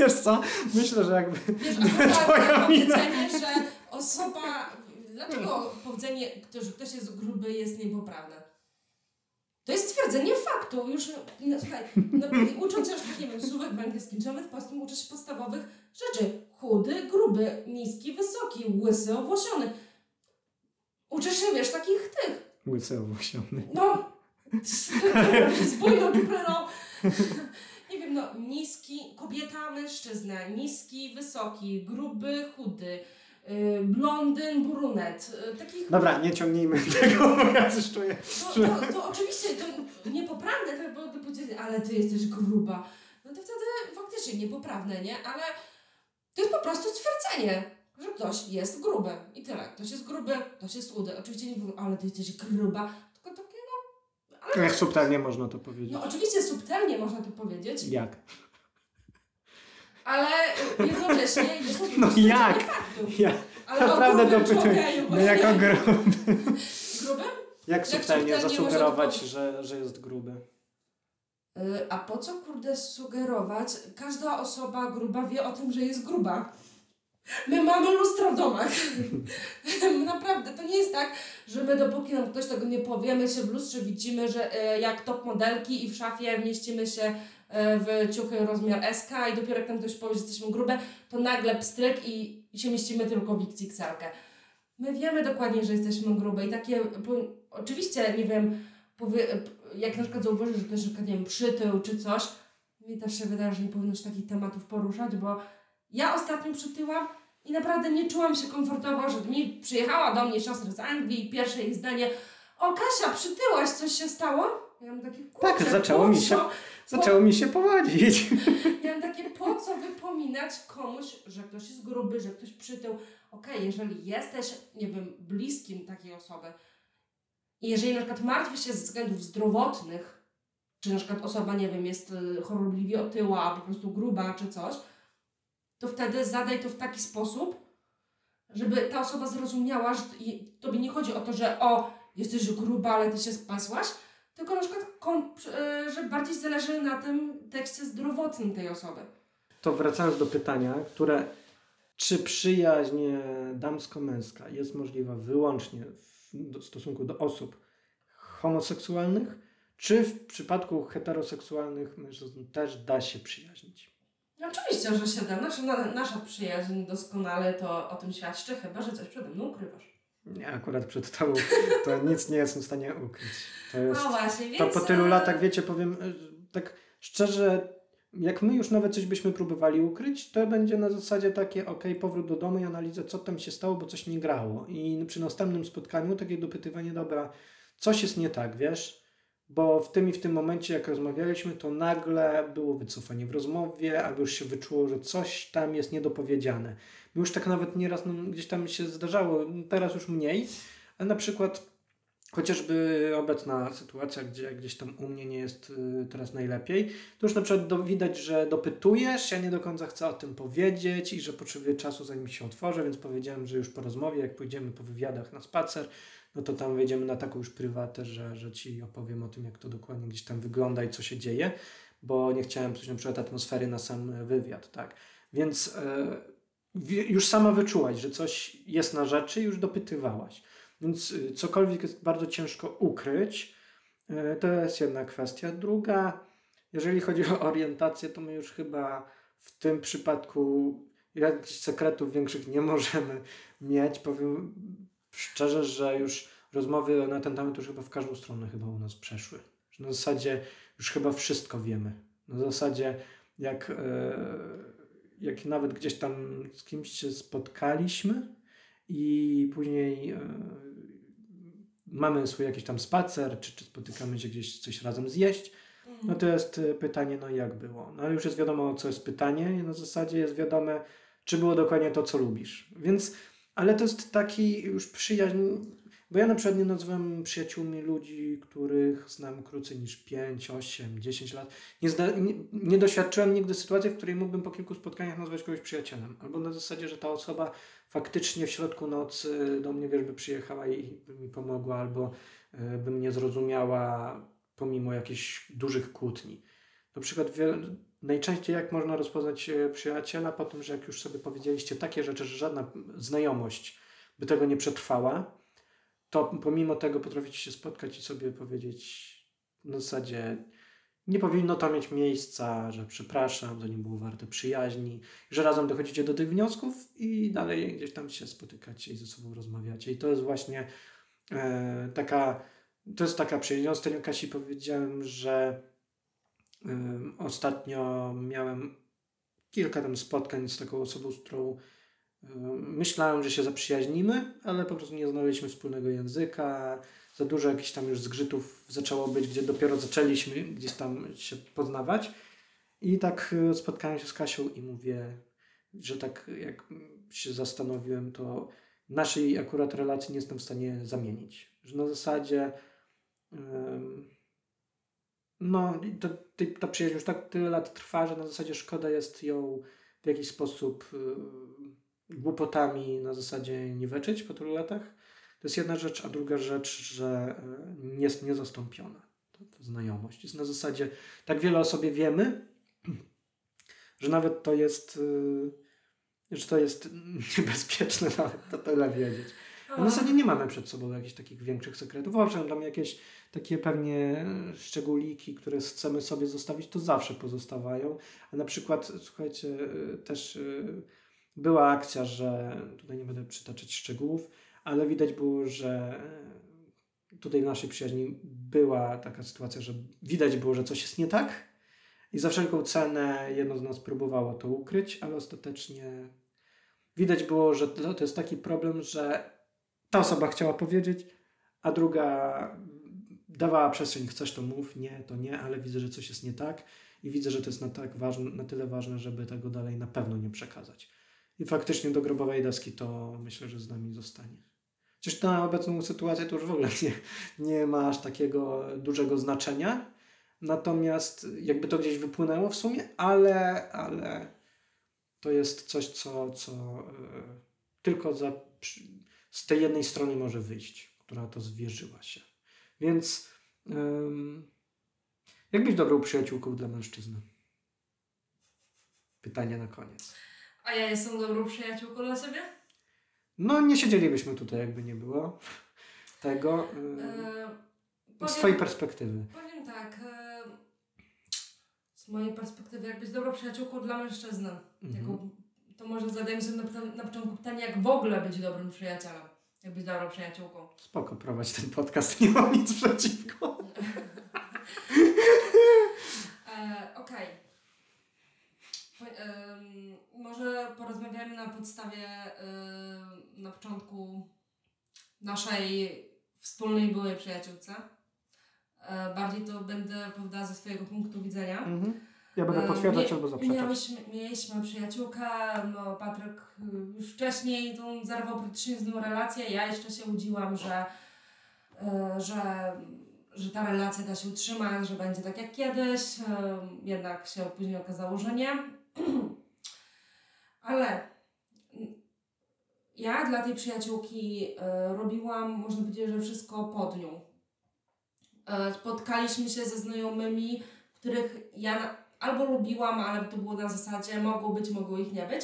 Wiesz co? Myślę, że jakby... Wiesz, Twoja mina. powiedzenie, że osoba... Dlaczego powiedzenie, że ktoś jest gruby jest niepoprawne? To jest stwierdzenie faktu. Już, no, słuchaj, no, ucząc się, przykład, nie wiem, słówek w angielskim, czy nawet w polskim uczysz się podstawowych rzeczy. Chudy, gruby, niski, wysoki, łysy, owłosiony. Uczysz się, wiesz, takich tych. Łysy owłosiony. No, spójną czupryną. Nie wiem, no, niski, kobieta, mężczyzna, niski, wysoki, gruby, chudy, y, blondyn, brunet, y, takich... Dobra, nie ciągnijmy tego, bo ja coś czuję. To, to, to oczywiście to niepoprawne, tak byłoby powiedzieć, ale ty jesteś gruba. No to wtedy faktycznie niepoprawne, nie? Ale to jest po prostu stwierdzenie, że ktoś jest gruby i tyle. Ktoś jest gruby, ktoś jest chudy. Oczywiście nie mówią, ale ty jesteś gruba, no... Ale Jak subtelnie można to powiedzieć? no oczywiście subtelnie można to powiedzieć, Jak? ale y, jednocześnie jest to No jak? faktu. Ja Ale naprawdę o grubym dopytuję. człowieku, No jako gruby. Grubym? Jak subtelnie subtelnie zasugerować, to że, że jest gruby? Y, A po co kurde sugerować? Każda osoba gruba wie o tym, że jest gruba. My mamy lustro w domach. Naprawdę, to nie jest tak, że my dopóki nam ktoś tego nie powie, my się w lustrze widzimy, że e, jak top modelki i w szafie mieścimy się e, w ciuchy rozmiar SK i dopiero jak nam ktoś powie, że jesteśmy grube, to nagle pstryk i, i się mieścimy tylko w xxl My wiemy dokładnie, że jesteśmy grube i takie, oczywiście, nie wiem, powie, jak na przykład zauważysz, że ktoś nie wiem, przytył czy coś, mi też się wydaje, że nie powinno się takich tematów poruszać, bo ja ostatnio przytyłam i naprawdę nie czułam się komfortowo, że mi przyjechała do mnie siostra z Anglii i pierwsze jej zdanie o Kasia, przytyłaś, coś się stało? Ja mam takie, Tak, zaczęło mi się-? Zaczęło mi się powodzić. Ja mam takie, po co wypominać komuś, że ktoś jest gruby, że ktoś przytył. Okej, jeżeli jesteś, nie wiem, bliskim takiej osoby i jeżeli na przykład martwisz się ze względów zdrowotnych, czy na przykład osoba, nie wiem, jest y, chorobliwie otyła, po prostu gruba, czy coś, to wtedy zadaj to w taki sposób, żeby ta osoba zrozumiała, że tobie nie chodzi o to, że o, jesteś gruba, ale ty się spasłaś, tylko na przykład, y, że bardziej zależy na tym tekście zdrowotnym tej osoby. To wracając do pytania, które czy przyjaźń e, damsko-męska jest możliwa wyłącznie w stosunku do osób homoseksualnych, czy w przypadku heteroseksualnych mężczyzn też da się przyjaźnić? No Oczywiście, że się da. Nasza, na, nasza przyjaźń doskonale to o tym świadczy, chyba że coś przede mną ukrywasz. Nie, akurat przed tobą to nic nie jestem w stanie ukryć. To jest... No właśnie, więc... To po tylu e, latach, wiecie, powiem e, tak szczerze, jak my już nawet coś byśmy próbowali ukryć, to będzie na zasadzie takie, ok, powrót do domu i analizę, co tam się stało, bo coś nie grało. I przy następnym spotkaniu takie dopytywanie, dobra, coś jest nie tak, wiesz? Bo w tym i w tym momencie, jak rozmawialiśmy, to nagle było wycofanie w rozmowie, albo już się wyczuło, że coś tam jest niedopowiedziane. Już tak nawet nieraz no, gdzieś tam się zdarzało, teraz już mniej, ale na przykład chociażby obecna sytuacja, gdzie gdzieś tam u mnie nie jest y, teraz najlepiej, to już na przykład do, widać, że dopytujesz, ja nie do końca chcę o tym powiedzieć i że potrzebuję czasu zanim się otworzę, więc powiedziałem, że już po rozmowie, jak pójdziemy po wywiadach na spacer, no to tam wejdziemy na taką już prywatę, że, że Ci opowiem o tym, jak to dokładnie gdzieś tam wygląda i co się dzieje, bo nie chciałem psuć na przykład atmosfery na sam wywiad, tak. Więc e, już sama wyczułaś, że coś jest na rzeczy już dopytywałaś. Więc y, cokolwiek jest bardzo ciężko ukryć, e, to jest jedna kwestia. Druga, jeżeli chodzi o orientację, to my już chyba w tym przypadku jakichś sekretów większych nie możemy mieć. Powiem szczerze, że już rozmowy na ten temat już chyba w każdą stronę chyba u nas przeszły. Że na zasadzie już chyba wszystko wiemy. Na zasadzie jak, e, jak nawet gdzieś tam z kimś się spotkaliśmy i później e, mamy swój jakiś tam spacer, czy, czy spotykamy się gdzieś coś razem zjeść, no to jest e, pytanie, no jak było. No ale już jest wiadomo, co jest pytanie i na zasadzie jest wiadome, czy było dokładnie to, co lubisz. Więc, ale to jest taki już przyjaźń, bo ja na przykład nie nazywam przyjaciółmi ludzi, których znam krócej niż 5, 8, 10 lat. Nie, zda, nie, nie doświadczyłem nigdy sytuacji, w której mógłbym po kilku spotkaniach nazwać kogoś przyjacielem. Albo na zasadzie, że ta osoba faktycznie w środku nocy do mnie, wiesz, by przyjechała i by mi pomogła, albo e, by mnie zrozumiała pomimo jakichś dużych kłótni. Na przykład najczęściej jak można rozpoznać e, przyjaciela po tym, że jak już sobie powiedzieliście takie rzeczy, że żadna znajomość by tego nie przetrwała, to pomimo tego potraficie się spotkać i sobie powiedzieć na zasadzie nie powinno to mieć miejsca, że przepraszam, to nie było warte przyjaźni, że razem dochodzicie do tych wniosków i dalej gdzieś tam się spotykacie i ze sobą rozmawiacie. I to jest właśnie e, taka, to jest taka przyjaźń. Ostatnio Kasi powiedziałem, że ostatnio miałem kilka tam spotkań z taką osobą, z którą myślałem, że się zaprzyjaźnimy, ale po prostu nie znaleźliśmy wspólnego języka za dużo jakichś tam już zgrzytów zaczęło być, gdzie dopiero zaczęliśmy gdzieś tam się poznawać. I tak e, spotkałem się z Kasią i mówię, że tak jak się zastanowiłem, to naszej akurat relacji nie jestem w stanie zamienić. Że na zasadzie no to, ta przyjaźń już tak tyle lat trwa, że na zasadzie szkoda jest ją w jakiś sposób e, głupotami na zasadzie niweczyć po tylu latach. To jest jedna rzecz, a druga rzecz, że e, jest niezastąpiona. To, to znajomość jest na zasadzie, tak wiele o sobie wiemy, że nawet to jest, e, że to jest niebezpieczne nawet to tyle wiedzieć. W zasadzie nie mamy przed sobą jakichś takich większych sekretów. Owszem, tam jakieś takie pewnie szczególiki, które chcemy sobie zostawić, to zawsze pozostawają. A na przykład, słuchajcie, e, też była akcja, że tutaj nie będę przytaczać szczegółów, ale widać było, że tutaj w naszej przyjaźni była taka sytuacja, że widać było, że coś jest nie tak i za wszelką cenę jedno z nas próbowało to ukryć, ale ostatecznie widać było, że to jest taki problem, że ta osoba chciała powiedzieć, a druga dawała przestrzeń, chcesz to mów, nie, to nie, ale widzę, że coś jest nie tak i widzę, że to jest na, tak ważne, na tyle ważne, żeby tego dalej na pewno nie przekazać. I faktycznie do grobowej deski to myślę, że z nami zostanie. Chociaż na obecną sytuację to już w ogóle nie, nie ma aż takiego dużego znaczenia. Natomiast jakby to gdzieś wypłynęło w sumie, ale, ale to jest coś, co, co yy, tylko za, z tej jednej strony może wyjść, która to zwierzyła się. Więc yy, jak być dobrą przyjaciółką dla mężczyzny? Pytanie na koniec. A ja jestem dobrą przyjaciółką dla ciebie? No, nie siedzielibyśmy tutaj, jakby nie było tego. Yy, z Twojej perspektywy. Powiem tak. Yy, z mojej perspektywy, jak być dobrą przyjaciółką dla mężczyzny. Mhm. To może zadajmy sobie na, na początku pytanie, jak w ogóle być dobrym przyjacielem. Jak być dobrą przyjaciółką. Spoko, prowadź ten podcast, nie mam nic przeciwko. e, Okej. Okay może porozmawiamy na podstawie na początku naszej wspólnej byłej przyjaciółce. E, bardziej to będę opowiadała ze swojego punktu widzenia. Mhm. Ja będę potwierdzać albo zaprzeczać. Mieliśmy, mieliśmy przyjaciółkę, no Patryk y, już wcześniej tą zerwał nią relację. Ja jeszcze się łudziłam, że e, że, że ta relacja da się utrzymać, że będzie tak jak kiedyś. E, jednak się później okazało, że nie. Ale ja dla tej przyjaciółki e, robiłam, można powiedzieć, że wszystko pod nią. E, spotkaliśmy się ze znajomymi, których ja albo lubiłam, ale to było na zasadzie mogło być, mogło ich nie być.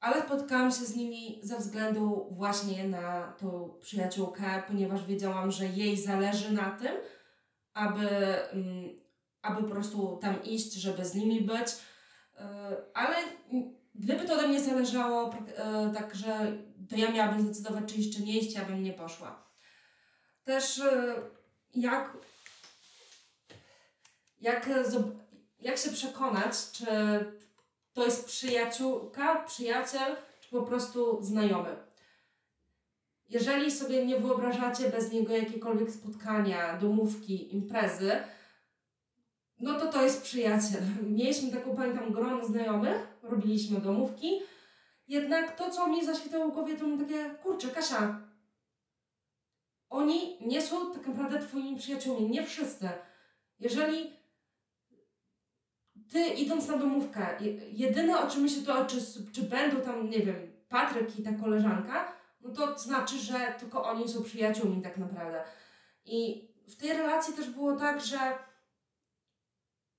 Ale spotkałam się z nimi ze względu właśnie na tą przyjaciółkę, ponieważ wiedziałam, że jej zależy na tym, aby, mm, aby po prostu tam iść, żeby z nimi być. E, ale gdyby to ode mnie zależało, e, tak że to ja miałabym zdecydować, czy iść, czy nie iść, ja bym nie poszła. Też e, jak, jak, jak się przekonać, czy to jest przyjaciółka, przyjaciel, czy po prostu znajomy. Jeżeli sobie nie wyobrażacie bez niego jakiekolwiek spotkania, domówki, imprezy, no to to jest przyjaciel. Mieliśmy taką, pamiętam, grono znajomych, robiliśmy domówki, jednak to, co mi zaświtało w głowie, to takie, kurczę, Kasia, oni nie są tak naprawdę twoimi przyjaciółmi, nie wszyscy. Jeżeli ty idąc na domówkę, jedyne o czym myśli to, czy, czy będą tam, nie wiem, Patryk i ta koleżanka, no to znaczy, że tylko oni są przyjaciółmi tak naprawdę. I w tej relacji też było tak, że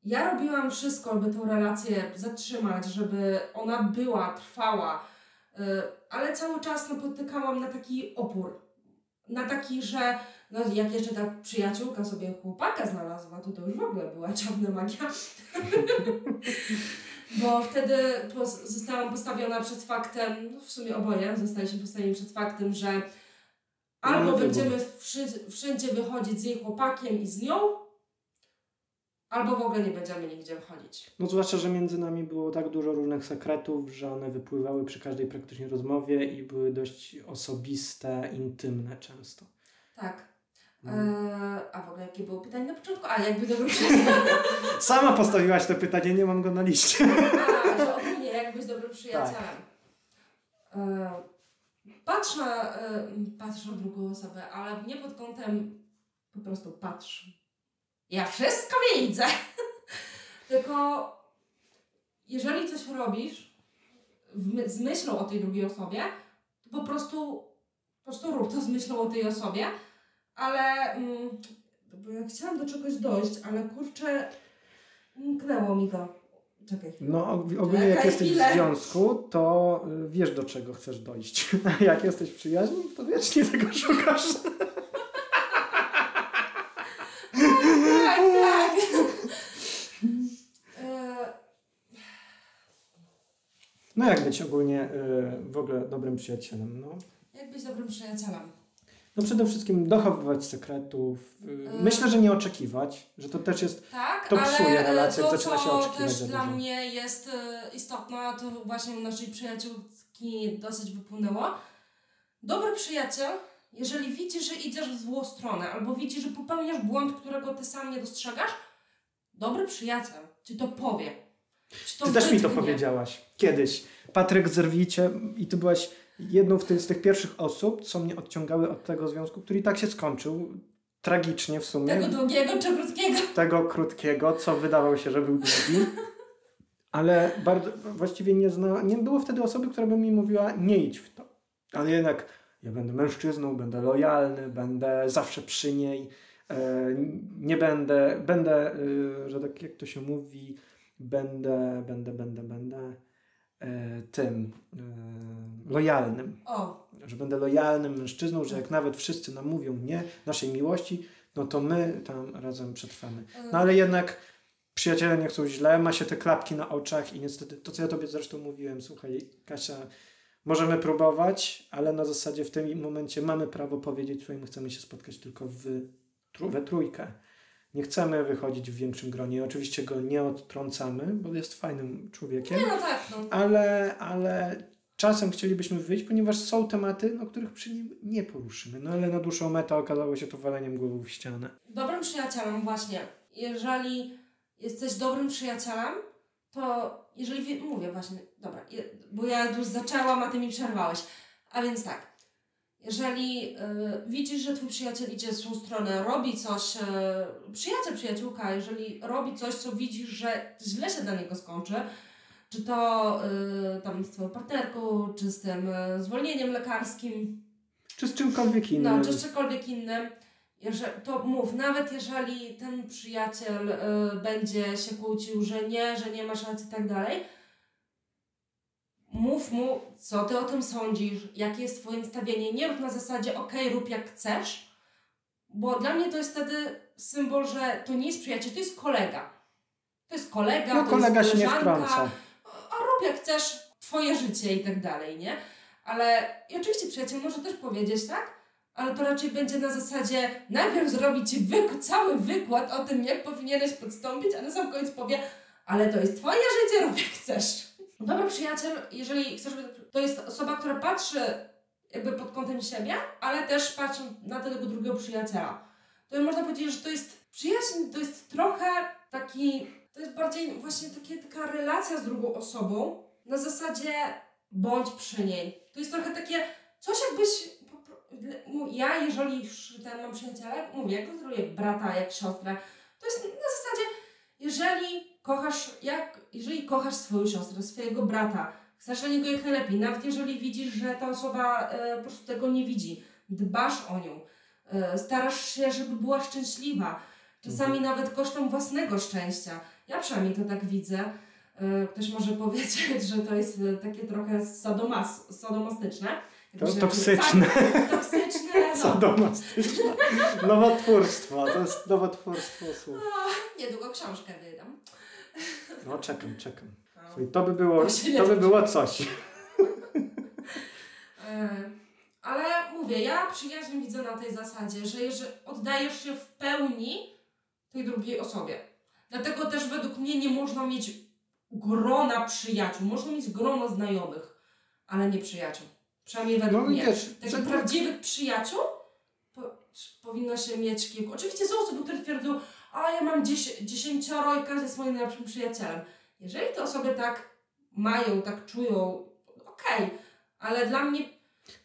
ja robiłam wszystko, by tą relację zatrzymać, żeby ona była, trwała, y, ale cały czas napotykałam na taki opór. Na taki, że no jak jeszcze ta przyjaciółka sobie chłopaka znalazła, to to już w ogóle była czarna magia. Bo wtedy zostałam postawiona przed faktem, no w sumie oboje zostaliśmy postawieni przed faktem, że albo będziemy wszędzie wychodzić z jej chłopakiem i z nią, albo w ogóle nie będziemy nigdzie wchodzić. No zwłaszcza, że między nami było tak dużo różnych sekretów, że one wypływały przy każdej praktycznie rozmowie i były dość osobiste, intymne często. Tak. No. Eee, a w ogóle jakie było pytanie na początku? A jakby dobrym Sama postawiłaś to pytanie, nie mam go na liście. A, że ogólnie jak być dobrym przyjacielem. Tak. Eee, patrz, na, e, patrz na drugą osobę, ale nie pod kątem po prostu patrz. Ja wszystko widzę. Tylko jeżeli coś robisz w, z myślą o tej drugiej osobie, to po prostu, po prostu rób to z myślą o tej osobie ale mm, ja chciałam do czegoś dojść, ale kurczę, mknęło mi to. Czekaj. No ogólnie jak jesteś w związku, to y, wiesz do czego chcesz dojść. A jak jesteś w przyjaźni, to wiecznie tego szukasz. tak, tak. E, no jak być ogólnie y, w ogóle dobrym przyjacielem, no? Jak być dobrym przyjacielem? No przede wszystkim dochowywać sekretów. Y, myślę, że nie oczekiwać, że to też jest. Tak, to psuje ale relację, to, zaczyna się oczekiwać. też dla mnie jest y, istotne, to właśnie u naszej przyjaciółki dosyć wypłynęło. Dobry przyjaciel, jeżeli widzi, że idziesz w złą stronę, albo widzi, że popełniasz błąd, którego ty sam nie dostrzegasz, dobry przyjaciel ci to powie. To ty też mi to powiedziałaś kiedyś. Patryk, zerwijcie i ty byłaś jedną z tych pierwszych osób, co mnie odciągały od tego związku, który i tak się skończył. Tragicznie w sumie. Tego długiego czy krótkiego? Tego krótkiego, co wydawał się, że był długi. Ale bardzo, właściwie nie, zna, nie było wtedy osoby, która by mi mówiła, nie idź w to. Ale jednak ja będę mężczyzną, będę lojalny, będę zawsze przy niej. E, nie będę, będę, e, że tak jak to się mówi, będę, będę, będę, będę E, tym e, lojalnym. O. Że będę lojalnym mężczyzną, że jak nawet wszyscy nam mówią nie, naszej miłości, no to my tam razem przetrwamy. No ale jednak przyjaciele nie chcą źle, ma się te klapki na oczach i niestety to, co ja tobie zresztą mówiłem, słuchaj, Kasia, możemy próbować, ale na zasadzie w tym momencie mamy prawo powiedzieć, słuchaj, my chcemy się spotkać tylko w, we trójkę nie chcemy wychodzić w większym gronie. Oczywiście go nie odtrącamy, bo jest fajnym człowiekiem. Nie, no tak, no. Ale, ale czasem chcielibyśmy wyjść, ponieważ są tematy, o których przy nim nie poruszymy. No ale na dłuższą metę okazało się to waleniem głową w ścianę. Dobrym przyjacielem właśnie. Jeżeli jesteś dobrym przyjacielem, to jeżeli mówię właśnie, dobra, bo ja już zaczęłam, a ty mi przerwałeś. A więc tak, jeżeli y, widzisz, że twój przyjaciel idzie w tą stronę, robi coś, y, przyjaciel, przyjaciółka, jeżeli robi coś, co widzisz, że źle się dla niego skończy, czy to y, tam z twoją partnerką, czy z tym y, zwolnieniem lekarskim, Czy z czymkolwiek innym. no, czy z czymkolwiek innym, jeżeli, to mów, nawet jeżeli ten przyjaciel y, będzie się kłócił, że nie, że nie masz racji i tak dalej, mów mu, co ty o tym sądzisz, jakie jest twoje nastawienie. Nie rób na zasadzie, okej, rób jak chcesz, bo dla mnie to jest wtedy symbol, że to nie jest przyjaciel, to jest kolega. To jest kolega, No to kolega jest się nie wtrąca. a rób jak chcesz, twoje życie i tak dalej, nie? Ale i oczywiście przyjaciel może też powiedzieć, tak? Ale to raczej będzie na zasadzie najpierw zrobić ci wyk- cały wykład o tym, jak powinieneś podstąpić, a na sam koniec powie, ale to jest twoje życie, rób jak chcesz. Dobry przyjaciel, jeżeli chcesz, to jest osoba, która patrzy jakby pod kątem siebie, ale też patrzy na tego drugiego przyjaciela. To można powiedzieć, że to jest przyjaźń, to jest trochę taki, to jest bardziej właśnie takie, taka relacja z drugą osobą na zasadzie bądź przy niej. To jest trochę takie coś jakbyś, ja jeżeli już ten mam przyjaciela, mówię, jak konstruuję brata, jak siostrę, to jest na zasadzie, jeżeli kochasz, jak, jeżeli kochasz swoją siostrę, swojego brata, chcesz dla niego jak najlepiej, nawet jeżeli widzisz, że ta osoba e, po prostu tego nie widzi, dbasz o nią, e, starasz się, żeby była szczęśliwa, czasami nawet kosztem własnego szczęścia. Ja przynajmniej to tak widzę. E, Ktoś może powiedzieć, że to jest e, takie trochę sadomas, sadomastyczne. To Jakieś toksyczne. Tak, toksyczne, no. Sadomastyczne. Nowotwórstwo. To jest nowotwórstwo słów. Niedługo książkę wydam. No czekam, czekam. No. Słuchaj, To by było, To by było coś. E, Ale mówię, ja przyjaźń widzę na tej zasadzie, że jeżeli oddajesz się w pełni tej drugiej osobie. Dlatego też według mnie nie można mieć grona przyjaciół. Można mieć grono znajomych, ale nie przyjaciół. Przynajmniej według No i mnie. też, Takich tak- prawdziwych przyjaciół po, powinno się mieć kilku. Oczywiście są osoby, które twierdzą, a ja mam dzies- dziesięcioro i każdy jest moim najlepszym przyjacielem. Jeżeli te osoby tak mają, tak czują, okej, ale dla mnie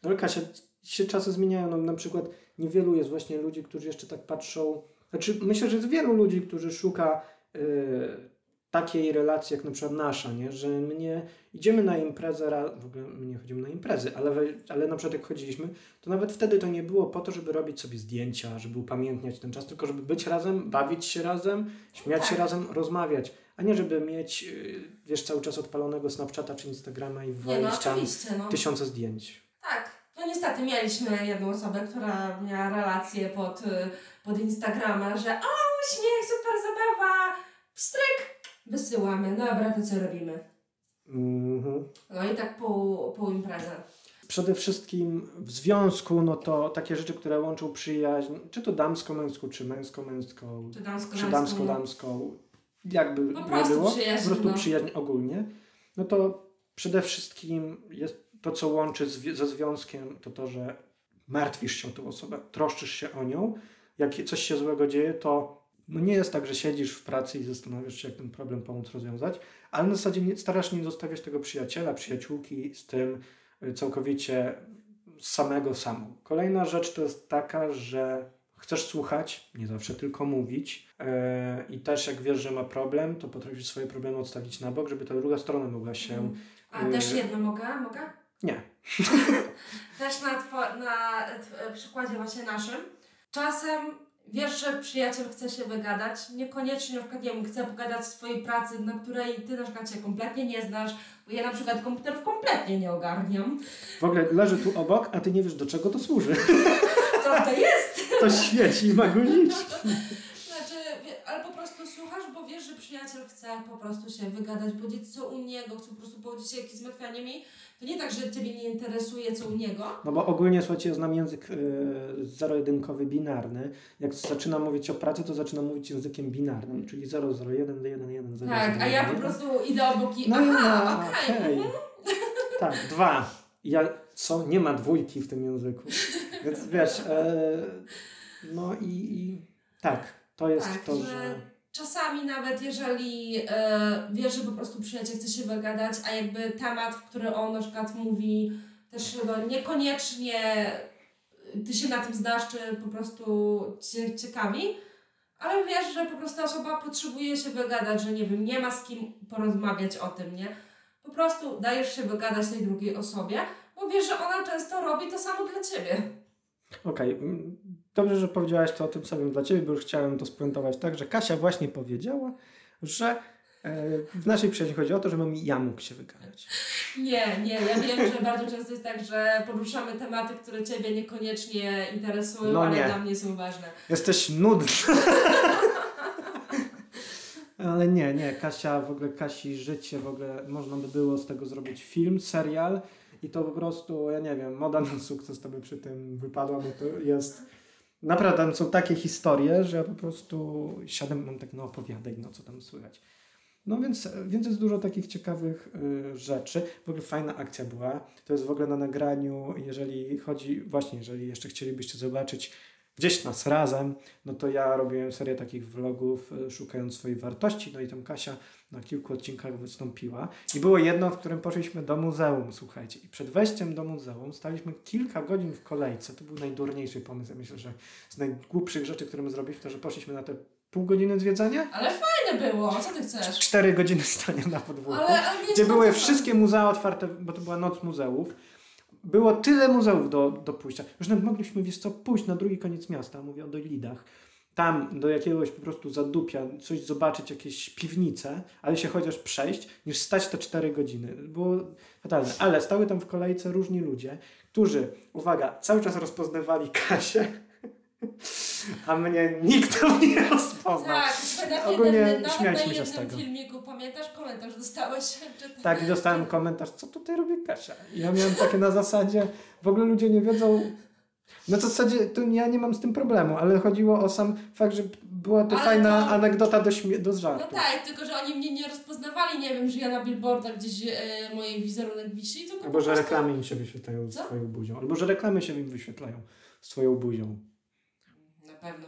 No Kasia, się czasy zmieniają. No, na przykład niewielu jest właśnie ludzi, którzy jeszcze tak patrzą. Znaczy, myślę, że jest wielu ludzi, którzy szuka y, takiej relacji jak na przykład nasza, nie? że my nie idziemy na imprezę, w ogóle my nie chodzimy na imprezy, ale, ale na przykład jak chodziliśmy, to nawet wtedy to nie było po to, żeby robić sobie zdjęcia, żeby upamiętniać ten czas, tylko żeby być razem, bawić się razem, śmiać się Tak. razem, rozmawiać, a nie żeby mieć, y, wiesz, cały czas odpalonego Snapchata czy Instagrama i no walić oczywiście, no. tysiące zdjęć. Tak. No niestety mieliśmy jedną osobę, która miała relację pod, y, pod Instagrama, że o, śmiech, super zabawa, pstryk, wysyłamy, dobra, to co robimy? Mhm. No i tak pół, pół imprezę. Przede wszystkim w związku, no to takie rzeczy, które łączą przyjaźń, czy to damsko-męską, czy męsko-męską, Czy damsko czy damsko-damską, jakby Po nie prostu było, przyjaźń, po prostu no. przyjaźń ogólnie, no to przede wszystkim jest to, co łączy zwi- ze związkiem, to to, że martwisz się o tę osobę, troszczysz się o nią. Jak coś się złego dzieje, to no nie jest tak, że siedzisz w pracy i zastanawiasz się, jak ten problem pomóc rozwiązać, ale na zasadzie nie, starasz się nie zostawiać tego przyjaciela, przyjaciółki z tym y, całkowicie samego samą. Kolejna rzecz to jest taka, że chcesz słuchać, nie zawsze tylko mówić yy, i też jak wiesz, że ma problem, to potrafisz swoje problemy odstawić na bok, żeby ta druga strona mogła się... Mhm. A y, też jedno mogę? Mogę? Nie. Też na, two- na przykładzie właśnie naszym. Czasem wiesz, że przyjaciel chce się wygadać, niekoniecznie na przykład, nie wiem, chce pogadać swojej pracy, na której ty na przykład się kompletnie nie znasz, bo ja na przykład komputerów kompletnie nie ogarniam. W ogóle leży tu obok, a ty nie wiesz, do czego to służy. Co to jest? To świeci i ma guziczki. Znaczy, wie- ale po prostu słuchasz, bo wiesz, że przyjaciel chce po prostu się wygadać, powiedzieć co u niego, chce po prostu powiedzieć się jakieś zmartwianie mi. To nie tak, że ciebie nie interesuje co u niego, No bo ogólnie, słuchajcie, ja znam język y, zero-jedynkowy, binarny. Jak zaczynam mówić o pracy, to zaczynam mówić językiem binarnym, czyli 0, 0, 1, 1, 1, 0, Tak, a ja po prostu idę obok i No aha, no, okej. okej. mhm. Tak, dwa. Ja, co? Nie ma dwójki w tym języku. Więc wiesz, e, no i, i tak, to jest Tak, to, że- że... Czasami nawet jeżeli e, wiesz, że po prostu przyjaciel chce się wygadać, a jakby temat, w który on na przykład mówi też no, niekoniecznie ty się na tym znasz, czy po prostu cię ciekawi, ale wiesz, że po prostu osoba potrzebuje się wygadać, że nie wiem, nie ma z kim porozmawiać o tym, nie? Po prostu dajesz się wygadać tej drugiej osobie, bo wiesz, że ona często robi to samo dla ciebie. Okej, okay. Dobrze, że powiedziałaś to o tym samym dla ciebie, bo już chciałem to spuentować tak, że Kasia właśnie powiedziała, że E, w naszej przyjaźni chodzi o to, żebym ja mógł się wygadać. Nie, nie. Ja wiem, że bardzo często jest tak, że poruszamy tematy, które Ciebie niekoniecznie interesują, no ale nie. dla mnie są ważne. Jesteś nudny. ale nie, nie. Kasia, w ogóle Kasi życie, w ogóle można by było z tego zrobić film, serial i to po prostu, ja nie wiem, moda na sukces to by przy tym wypadła, bo to jest... Naprawdę tam są takie historie, że ja po prostu siadam, mam tak, no opowiadaj, no co tam słychać. No więc, więc jest dużo takich ciekawych y, rzeczy. W ogóle fajna akcja była. To jest w ogóle na nagraniu, jeżeli chodzi, właśnie, jeżeli jeszcze chcielibyście zobaczyć gdzieś nas razem, no to ja robiłem serię takich vlogów, y, szukając swojej wartości, no i tam Kasia na kilku odcinkach wystąpiła. I było jedno, w którym poszliśmy do muzeum, słuchajcie. I przed wejściem do muzeum staliśmy kilka godzin w kolejce. To był najdurniejszy pomysł. Ja myślę, że z najgłupszych rzeczy, które my zrobiliśmy, to, że poszliśmy na te pół godziny zwiedzania. Ale fajne było, co ty chcesz? Cztery godziny stania na podwórku. Ale, ale gdzie były wszystkie muzea otwarte, bo to była noc muzeów. Było tyle muzeów do, do pójścia. Już nawet mogliśmy, wiesz co, pójść na drugi koniec miasta, mówię o Dojlidach. Tam do jakiegoś po prostu zadupia, coś zobaczyć, jakieś piwnice, ale się chociaż przejść, niż stać te cztery godziny. Było fatalne. Ale stały tam w kolejce różni ludzie, którzy, uwaga, cały czas rozpoznawali Kasię a mnie nikt tam nie rozpoznał. Tak, Ogólnie śmialiśmy się z tego. filmiku, pamiętasz, komentarz dostałeś? Tak, dostałem komentarz, co tutaj robi Kasia? I ja miałem takie na zasadzie, w ogóle ludzie nie wiedzą, no to w zasadzie to ja nie mam z tym problemu, ale chodziło o sam fakt, że była to ale fajna to... anegdota do, śmie- do żartu. No tak, tylko że oni mnie nie rozpoznawali, nie wiem, że ja na billboardach gdzieś e, mojej wizerunek wisi. Tylko albo że prostu... reklamy im się wyświetlają Co? swoją buzią. Albo że reklamy się im wyświetlają swoją buzią pewno.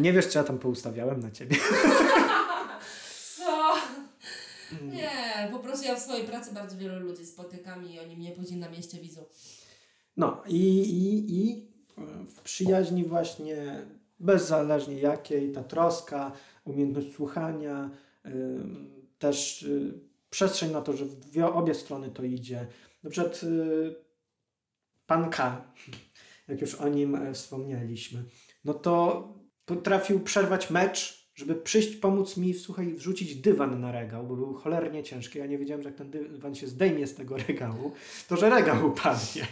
Nie wiesz, co ja tam poustawiałem na ciebie. No. Nie, po prostu ja w swojej pracy bardzo wielu ludzi spotykam i oni mnie później na mieście widzą. No i, i, i w przyjaźni właśnie bezzależnie jakiej, ta troska, umiejętność słuchania, yy, też yy, przestrzeń na to, że w dwie, obie strony to idzie. Na przykład yy, pan K jak już o nim e, wspomnieliśmy, no to potrafił przerwać mecz, żeby przyjść, pomóc mi, słuchaj, wrzucić dywan na regał, bo był cholernie ciężki. Ja nie wiedziałem, że jak ten dywan się zdejmie z tego regału, to że regał upadnie.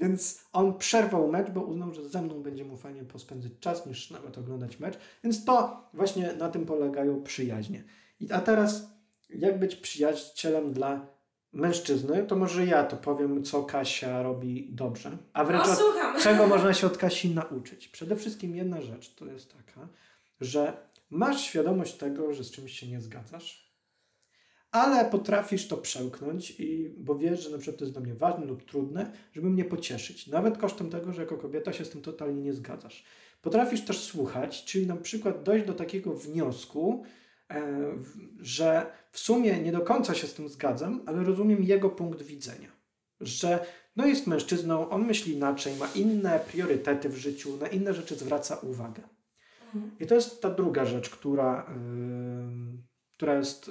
Więc on przerwał mecz, bo uznał, że ze mną będzie mu fajnie pospędzić czas, niż nawet oglądać mecz. Więc to właśnie na tym polegają przyjaźnie. I, a teraz, jak być przyjacielem dla mężczyzny, to może ja to powiem, co Kasia robi dobrze. A wręcz o, od, czego można się od Kasi nauczyć. Przede wszystkim jedna rzecz to jest taka, że masz świadomość tego, że z czymś się nie zgadzasz, ale potrafisz to przełknąć, i, bo wiesz, że na przykład to jest dla mnie ważne lub trudne, żeby mnie pocieszyć. Nawet kosztem tego, że jako kobieta się z tym totalnie nie zgadzasz. Potrafisz też słuchać, czyli na przykład dojść do takiego wniosku, E, że w sumie nie do końca się z tym zgadzam, ale rozumiem jego punkt widzenia. Że no jest mężczyzną, on myśli inaczej, ma inne priorytety w życiu, na inne rzeczy zwraca uwagę. Mhm. I to jest ta druga rzecz, która, yy, która jest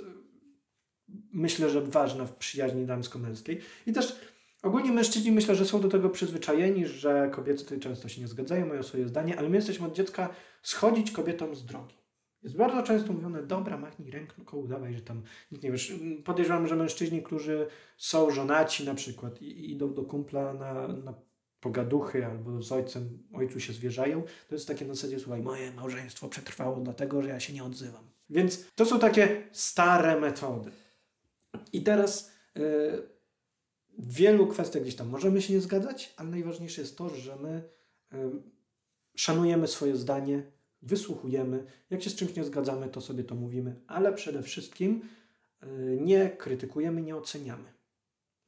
myślę, że ważna w przyjaźni damsko-męskiej. I też ogólnie mężczyźni myślę, że są do tego przyzwyczajeni, że kobiety tutaj często się nie zgadzają, mają swoje zdanie, ale my jesteśmy od dziecka schodzić kobietom z drogi. Jest bardzo często mówione, dobra, machnij ręką, udawaj, że tam nikt nie wiesz. Podejrzewam, że mężczyźni, którzy są żonaci na przykład i idą do kumpla na, na pogaduchy albo z ojcem, ojcu się zwierzają, to jest takie na zasadzie, słuchaj, moje małżeństwo przetrwało dlatego, że ja się nie odzywam. Więc to są takie stare metody. I teraz yy, w wielu kwestiach gdzieś tam możemy się nie zgadzać, ale najważniejsze jest to, że my yy, szanujemy swoje zdanie, wysłuchujemy. Jak się z czymś nie zgadzamy, to sobie to mówimy, ale przede wszystkim y, nie krytykujemy, nie oceniamy.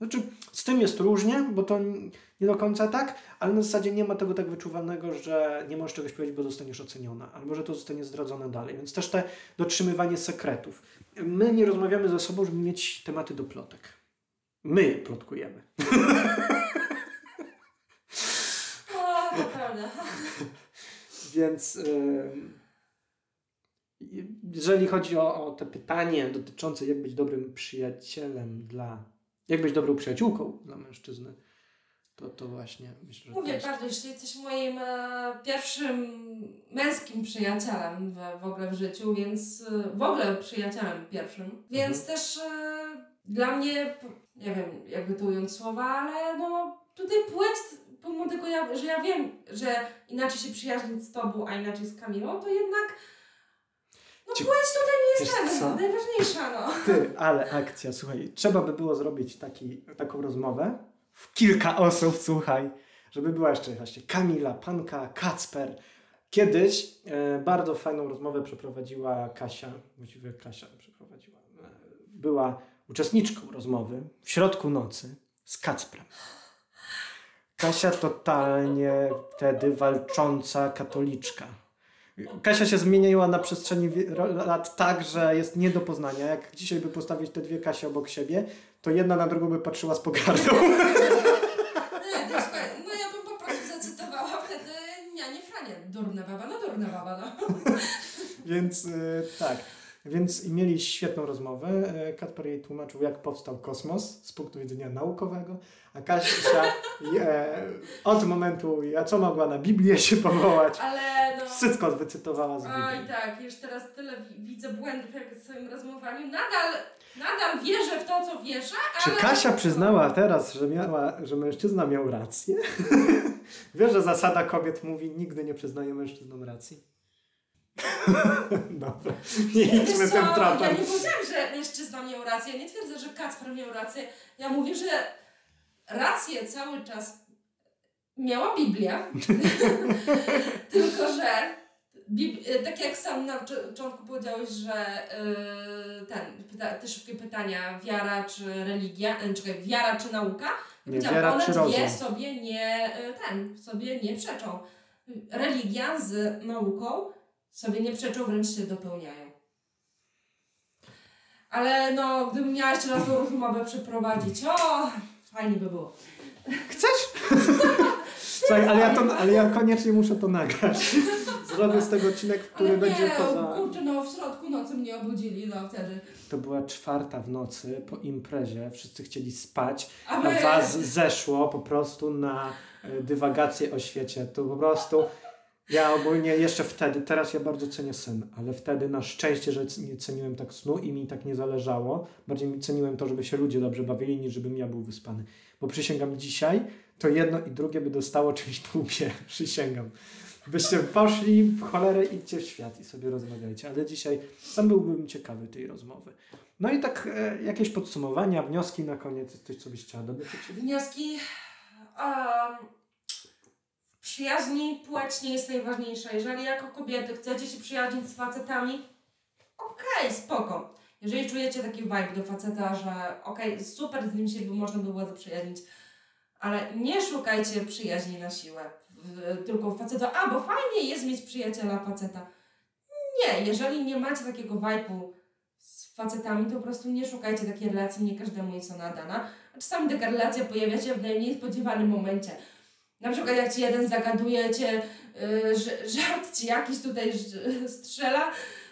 Znaczy, z tym jest różnie, bo to nie do końca tak, ale na zasadzie nie ma tego tak wyczuwalnego, że nie możesz czegoś powiedzieć, bo zostaniesz oceniona, albo że to zostanie zdradzone dalej. Więc też te dotrzymywanie sekretów. My nie rozmawiamy ze sobą, żeby mieć tematy do plotek. My plotkujemy. to prawda. Więc y, jeżeli chodzi o, o te pytanie dotyczące jak być dobrym przyjacielem dla, jak być dobrą przyjaciółką dla mężczyzny, to, to właśnie myślę, że Mówię. Bartosz, jeśli jesteś moim e, pierwszym męskim przyjacielem w, w ogóle w życiu, więc e, w ogóle przyjacielem pierwszym, więc Mhm. też e, dla mnie, nie wiem jakby to ująć słowa, ale no tutaj płeć, pomimo tego, ja, że ja wiem, że inaczej się przyjaźnić z Tobą, a inaczej z Kamilą, to jednak no Ci- płeć tutaj nie jest co? ten, najważniejsza, no. Ty, ale akcja, słuchaj, trzeba by było zrobić taki, taką rozmowę w kilka osób, słuchaj, żeby była jeszcze właśnie Kamila, Panka, Kacper. Kiedyś e, bardzo fajną rozmowę przeprowadziła Kasia, właściwie Kasia przeprowadziła, e, była uczestniczką rozmowy w środku nocy z Kacprem. Kasia totalnie wtedy walcząca katoliczka. Kasia się zmieniła na przestrzeni lat tak, że jest nie do poznania. Jak dzisiaj by postawić te dwie Kasie obok siebie, to jedna na drugą by patrzyła z pogardą. Nie, to jest fajne. No ja bym po prostu zacytowała wtedy Nianie Franie. Durna baba, no durna baba, no. Więc y, tak. Więc mieli świetną rozmowę. Y, Kacper jej tłumaczył, jak powstał kosmos z punktu widzenia naukowego, a Kasia e, od momentu, ja co mogła na Biblię się powołać, Ale no... wszystko wycytowała z Biblii. Oj tak, już teraz tyle wi- widzę błędów jak w swoim rozmowaniu. Nadal, nadal wierzę w to, co wierzę, Czy ale... Kasia przyznała teraz, że, miała, że mężczyzna miał rację? Wiesz, że zasada kobiet mówi, nigdy nie przyznaje mężczyznom racji? Dobra, nie idźmy tym Ja tropem. nie powiedziałam, że mężczyzna miał rację. Ja nie twierdzę, że Kacper miał rację. Ja mówię, że rację cały czas miała Biblia. Tylko, że Bib- e, tak jak sam na pocz- początku powiedziałeś, że yy, ten, pyta, te szybkie pytania, wiara czy religia, e, czekaj, wiara czy nauka, Nie, powiedziałam, wiara one czy dwie rozum? sobie nie, ten, sobie nie przeczą. Religia z nauką sobie nie przeczą, wręcz się dopełniają. Ale no, gdybym miała jeszcze raz tą rozmowę przeprowadzić, o, fajnie by było. Chcesz? Słuchaj, ale ja, to, ale ja koniecznie muszę to nagrać. Zrobię z tego odcinek, który Ale będzie nie, poza... kurczę, no w środku nocy mnie obudzili, no wtedy. To była czwarta w nocy po imprezie, wszyscy chcieli spać, A a was zeszło po prostu na e, dywagację o świecie. To po prostu ja ogólnie jeszcze wtedy, teraz ja bardzo cenię sen, ale wtedy na szczęście, że nie ceniłem tak snu i mi tak nie zależało. Bardziej mi ceniłem to, żeby się ludzie dobrze bawili, niż żebym ja był wyspany. Bo przysięgam dzisiaj, to jedno i drugie by dostało czymś po łbie. Przysięgam. Byście poszli w cholerę, idźcie w świat i sobie rozmawiajcie. Ale dzisiaj sam byłbym ciekawy tej rozmowy. No i tak e, jakieś podsumowania, wnioski na koniec, coś co byś chciała dodać? Wnioski. Um, przyjaźni płeć nie jest najważniejsza. Jeżeli jako kobiety chcecie się przyjaźnić z facetami, okej, spoko. Jeżeli czujecie taki vibe do faceta, że okej, super z nim się by można było zaprzyjaźnić, ale nie szukajcie przyjaźni na siłę. Tylko faceta, a bo fajnie jest mieć przyjaciela faceta. Nie, jeżeli nie macie takiego vibe'u z facetami, to po prostu nie szukajcie takiej relacji, nie każdemu jest ona dana. A czasami taka relacja pojawia się w najmniej spodziewanym momencie. Na przykład jak ci jeden zagaduje cię, yy, że- żart ci jakiś tutaj strzela,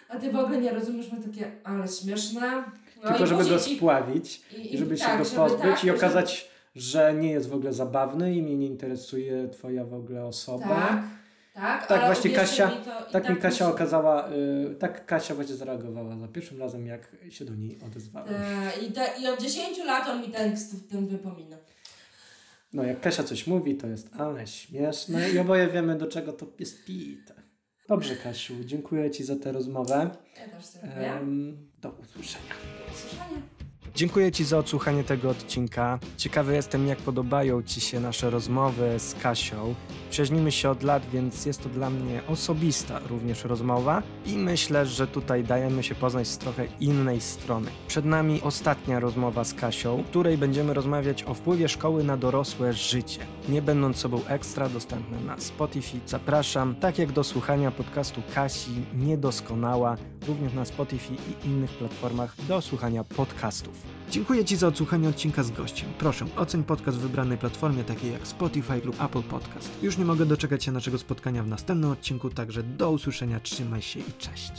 a ty w ogóle nie rozumiesz, ma takie, ale śmieszne. No Tylko żeby go spławić i- i żeby się tak, go żeby pozbyć tak, i żeby- okazać, że nie jest w ogóle zabawny i mnie nie interesuje twoja w ogóle osoba. Tak, tak, Tak, właśnie Kasia- mi, to i Tak mi Kasia musi- okazała, y, tak Kasia właśnie zareagowała za pierwszym razem, jak się do niej odezwałem. E, I, te, I od 10 lat on mi tekst w tym wypomina. No jak Kasia coś mówi, to jest ale śmieszne i oboje wiemy, do czego to jest pite. Dobrze, Kasiu, dziękuję Ci za tę rozmowę. Ja też dziękuję. Em, do usłyszenia. Do usłyszenia. Dziękuję Ci za odsłuchanie tego odcinka. Ciekawy jestem, jak podobają Ci się nasze rozmowy z Kasią. Przyjaźnimy się od lat, więc jest to dla mnie osobista również rozmowa i myślę, że tutaj dajemy się poznać z trochę innej strony. Przed nami ostatnia rozmowa z Kasią, w której będziemy rozmawiać o wpływie szkoły na dorosłe życie. Nie będąc sobą ekstra, dostępne na Spotify. Zapraszam, tak jak do słuchania podcastu Kasi Niedoskonała, również na Spotify i innych platformach do słuchania podcastów. Dziękuję Ci za odsłuchanie odcinka z gościem. Proszę, oceń podcast w wybranej platformie takiej jak Spotify lub Apple Podcast. Już nie mogę doczekać się naszego spotkania w następnym odcinku, także do usłyszenia, trzymaj się i cześć.